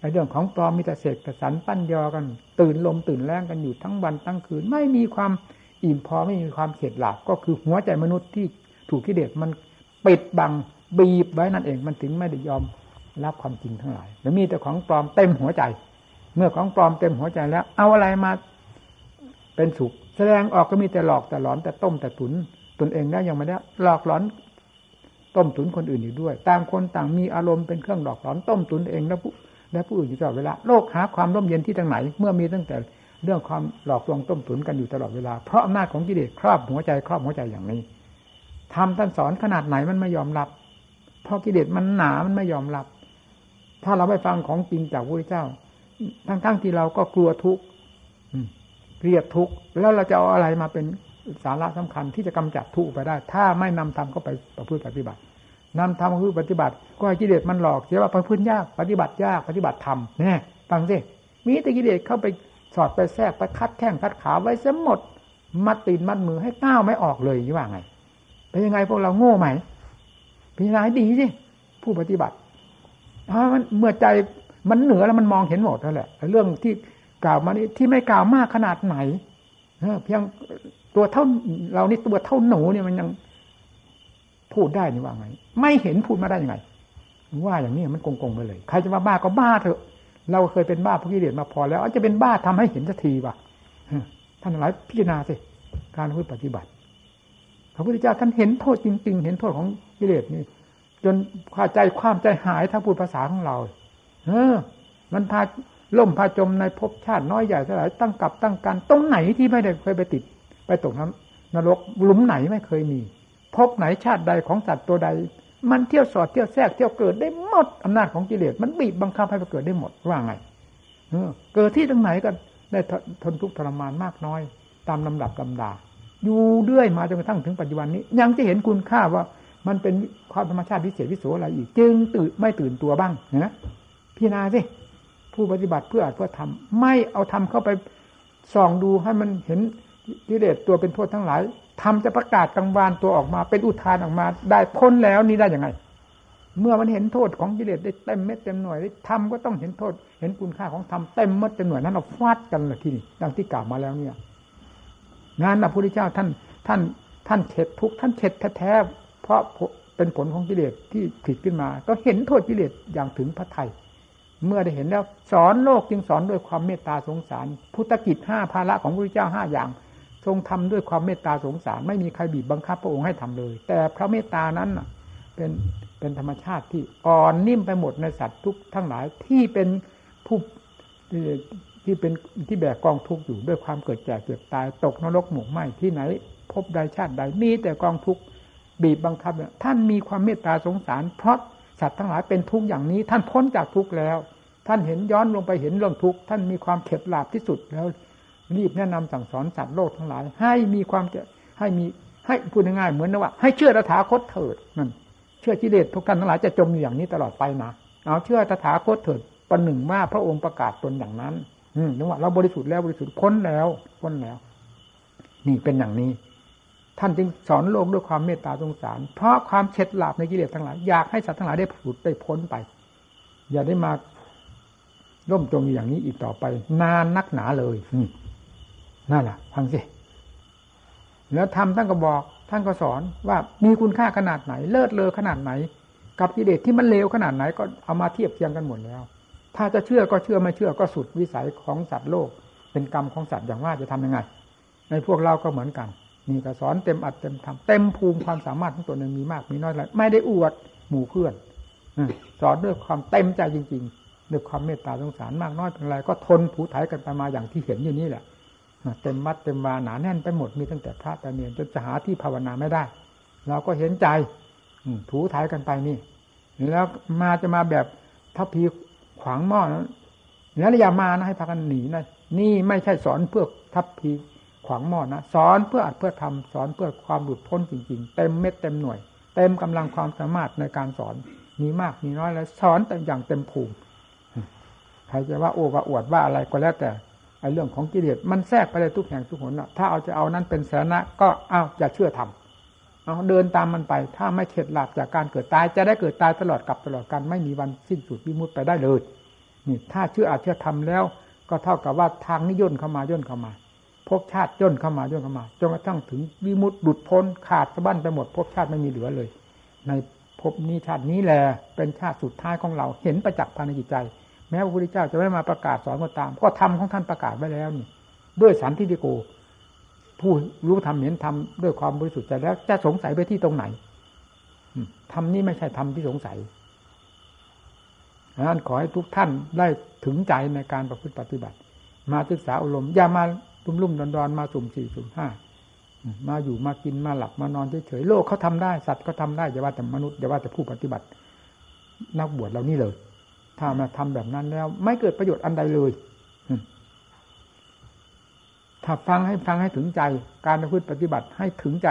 ในเรื่องของปลอมมีแต่เสกแต่สันปั้นยอกัน ตื่นลมตื่นแรงกันอยู่ทั้งวันทั้งคืน ไม่มีความอิ่มพอไม่มีความเข็ดหลับก็คือหัวใจมนุษย์ที่ถูกกิเลสมันปิดบังบีบไว้นั่นเองมันถึงไม่ได้ยอมรับความจริงทั้งหลายแล้วมีแต่ของปลอมเต็มหัวใจ เมื่อของปลอมเต็มหัวใจแล้ว เอาอะไรมาเป็นสุข แสดงออกก็มีแต่หลอกแต่หลอนแต่ต้มแต่ตุนตนเองได้ยังไม่ได้หลอกหลอน ต้มตุนคนอื่นอยู่ด้วย ต่างคนต่างมีอารมณ์เป็นเครื่องหลอกหลอนต้มตุนเองแล้วผู้และผู้อื่นอยู่ตลอดเวลาโลกหาความร่มเย็นที่ทางไหน เมื่อมีตั้งแต่เรื่องความหลอกลวงต้มตุนกันอยู่ตลอดเวลาเพราะอำนาจของกิเลสครอบหัวใจครอบหัวใจอย่างนี้ทำท่านสอนขนาดไหนมันไม่ยอมรับ เพราะกิเลสมันหนามันไม่ยอมรับ ถ้าเราไปฟังของจริงจากพระเจ้า ทั้งๆที่เราก็กลัวทุกข์เกลียดทุกข์แล้วเราจะเอาอะไรมาเป็น สาระสำคัญที่จะกำจัดทุกข์ไปได้ ถ้าไม่นำธรรมเข้าไปประพฤติปฏิบัตินำธรรมคือปฏิบัติ ก็ให้กิเลสมันหลอกเสียว่าประพฤติยากปฏิบัติยากปฏิบัติธรรมเนี่ยฟังสิมีแต่กิเลสเข้าไปสอดไปแทรกไปคัดแข้งคัดขาไว้เสียหมด มัดตีนมัดมือให้ก้าวไม่ออกเลยยี่ว่าไงเป็นยังไงพวกเราโง่ไหมพิจารณาดีสิผู้ปฏิบัติเพราะมันเมื่อใจมันเหนือแล้วมันมองเห็นหมดนั่นแหละเรื่องที่กล่าวมานี้ที่ไม่กล่าวมากขนาดไหนเพียง ตัวเท่าเรานี่ตัวเท่าหนูเนี่ยมันยังพูดได้นี่ว่าไง ไม่เห็นพูดมาได้ยังไง ว่าอย่างนี้มันโกงๆไปเลย ใครจะมาบ้าก็บ้าเถอะ เราเคยเป็นบ้าพวกกิเลสมาพอแล้วจะเป็นบ้าทำให้เห็นสักทีว่ะท่านหลายพิจารณาสิการพูดปฏิบัติพระพุทธเจ้าท่านเห็นโทษจริง ๆ เห็นโทษของกิเลสนี่จนขาใจความใจหายถ้าพูดภาษาของเรา เออ มันพาล่มพาจมในภพชาติน้อยใหญ่เท่าไหร่ตั้งกับตั้งการตรงไหนที่ไม่ได้เคยไปติด ไปตกน้ำนรกหลุมไหนไม่เคยมีภพไหนชาติใดของสัตว์ตัวใด มันเที่ยวสอดเที่ยวแทรกเที่ยวเกิดได้หมดอำนาจของกิเลสมันบีบบังคับให้ไปเกิดได้หมดว่าไงเออเกิดที่ตรงไหนก็ได้ทนทุกข์ทรมานมากน้อย ตามลำดับลำดา อยู่เรื่อยมาจนกระทั่งถึงปัจจุบันนี้ ยังจะเห็นคุณค่าว่ามันเป็นความธรรมชาติพิเศษวิโสอะไรอีก จึงตื่นไม่ตื่นตัวบ้างนะพี่นาสิผู้ปฏิบัติเพื่ออาจเพื่อทำไม่เอาทำเข้าไปส่องดูให้มันเห็น กิเลสตัวเป็นโทษทั้งหลายทำจะประกาศกลางวานตัวออกมา เป็นอุทานออกมา ได้พ้นแล้วนี่ได้ยังไง เมื่อมันเห็นโทษของกิเลสได้เต็มเม็ดเต็มหน่วยทำก็ต้องเห็นโทษ เห็นคุณค่าของธรรมเต็มเม็ดเต็มหน่วยนั้นเราฟาดกันเลยที่นี่ดังที่กล่าวมาแล้วเนี่ยงานพระพุทธเจ้าท่านท่านท่านเข็ดทุกท่านเข็ดแท้ๆเพราะเป็นผลของกิเลสที่ผิดขึ้นมา ก็เห็นโทษกิเลสอย่างถึงพระไทยเมื่อได้เห็นแล้ว สอนโลกจึงสอนด้วยความเมตตาสงสาร พุทธกิจห้าภาระของพระพุทธเจ้าห้าอย่าง ทรงทำด้วยความเมตตาสงสาร ไม่มีใครบีบบังคับพระองค์ให้ทำเลย แต่พระเมตตานั้นเป็นเป็นธรรมชาติที่อ่อนนิ่มไปหมดในสัตว์ทุกทั้งหลายที่เป็นผู้ที่เป็นที่แบกกองทุกข์อยู่ด้วยความเกิดแก่เจ็บตายตกนรกหมกไหมที่ไหน พบใดชาติใดมีแต่กองทุกข์บีบบังคับท่านมีความเมตตาสงสาร เพราะสัตว์ทั้งหลายเป็นทุกข์อย่างนี้ ท่านพ้นจากทุกข์แล้ว ท่านเห็นย้อนลงไปเห็นเรื่องทุกข์ท่านมีความเข็ดหลาบที่สุดแล้ว รีบแนะนำสั่งสอนสัตว์โลกทั้งหลาย ให้มีความเจให้มีให้พูดง่ายๆเหมือนนว่า ให้เชื่อตถาคตเถิดนั่นเชื่อกิเลสทุกท่านทั้งหลายจะจมอยู่อย่างนี้ตลอดไปนะเอาเชื่อตถาคตเถิดประหนึ่งว่าพระองค์ประกาศตนอย่างนั้น อืมนึกว่าเราบริสุทธิ์แล้วบริสุทธิ์พ้นแล้วพ้นแล้ว นี่เป็นอย่างนี้ ท่านจึงสอนโลกด้วยความเมตตาสงสาร เพราะความเฉ็ดหลาบในกิเลสทั้งหลายอยากให้สัตว์ทั้งหลายได้ผุดได้พ้นไป อย่าได้มาร่มจมอย่างนี้อีกต่อไป นานนักหนาเลย นั่นแหละฟังสิ แล้วทำท่านก็บอก ท่านก็สอนว่ามีคุณค่าขนาดไหน เลิศเลอขนาดไหน กับกิเลสที่มันเลวขนาดไหนก็เอามาเทียบเทียงกันหมดแล้ว ถ้าจะเชื่อก็เชื่อไม่เชื่อก็สุดวิสัยของสัตว์โลก เป็นกรรมของสัตว์อย่างว่าจะทํำยังไง ในพวกเราก็เหมือนกันนี่ก็สอนเต็มอัดเต็มทำเต็มภูมิความสามารถของตัวเองมีมากมีน้อยอะไรไม่ได้อวดหมู่เพื่อนสอนด้วยความเต็มใจจริง ๆ ด้วยความเมตตาสงสารมากน้อยเป็นไรก็ทนผูถ่ายกันไปมาอย่างที่เห็นอยู่นี่แหละ เต็มมัดเต็มวาหนาแน่นไปหมดมีตั้งแต่พระแต่เนียนจนจะหาที่ภาวนาไม่ได้ เราก็เห็นใจถูถ่ายกันไปนี่ แล้วมาจะมาแบบทัพพีขวางหม้อนะแล้วอย่ามานะให้พากันหนีนะนี่ไม่ใช่สอนเพื่อทัพพีขวางหม้อนะสอนเพื่ออัดเพื่อทำสอนเพื่อความหลุดพ้นจริง ๆ เต็มเม็ดเต็มหน่วย เต็มกำลังความสามารถในการสอนมีมากมีน้อยแล้วสอนแต่อย่างเต็มภูมิใครจะว่าโอ้ว่าอวดว่าอะไรก็แล้วแต่ ไอ้เรื่องของกิเลสมันแทรกไปเลยทุกแห่งทุกหนถ้าเอาจะเอานั้นเป็นสาระก็เอาจะเชื่อทำเอาเดินตามมันไป ถ้าไม่เข็ดหลับจากการเกิดตาย จะได้เกิดตายตลอดกับตลอดกันไม่มีวันสิ้นสุดวิมุตไปได้เลยนี่ถ้าเชื่ออาจเชื่อทำแล้ว ก็เท่ากับว่าทางนี้ย่นเข้ามาย่นเข้ามาภพชาติย่นเข้ามาย่นเข้ามาจนกระทั่งถึงวิมุตต์หลุดพ้นขาดสะบั้นไปหมดภพชาติไม่มีเหลือเลย ในภพนี้ชาตินี้แหละเป็นชาติสุดท้ายของเราเห็นประจักษ์ภายในจิตใจ แม้พระพุทธเจ้าจะไม่มาประกาศสอนก็ตาม ก็ทำของท่านประกาศไว้แล้วนี่ ด้วยสันติโก ผู้รู้ทำเห็นทำด้วยความบริสุทธิ์ใจแล้ว จะสงสัยไปที่ตรงไหนทำนี้ไม่ใช่ทำที่สงสัยดังนั้นขอให้ทุกท่านได้ถึงใจในการประพฤติปฏิบัติ มาศึกษาอารมณ์อย่ามาลุ่มลุ่มดอนดอนมาสุ่มสี่สุ่มห้ามาอยู่มากินมาหลับมานอนเฉยๆโลกเขาทำได้สัตว์ก็ทำได้อย่าว่าแต่มนุษย์อย่าว่าแต่ผู้ปฏิบัติ นักบวชเรานี่เลย ถ้ามาทำแบบนั้นแล้ว ไม่เกิดประโยชน์อันใดเลย ถ้าฟังให้ฟังให้ถึงใจ การประพฤติปฏิบัติให้ถึงใจ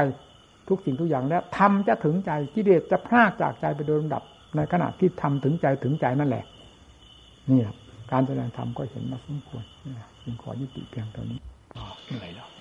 ทุกสิ่งทุกอย่างแล้วทำจะถึงใจกิเลสจะพากจากใจไปโดยลำดับ ในขณะที่ทำถึงใจถึงใจนั่นแหละ นี่ครับการแสดงธรรมก็เห็นมาสมควรจึงขอยุติเพียงเท่านี้เหนื่อยแล้ว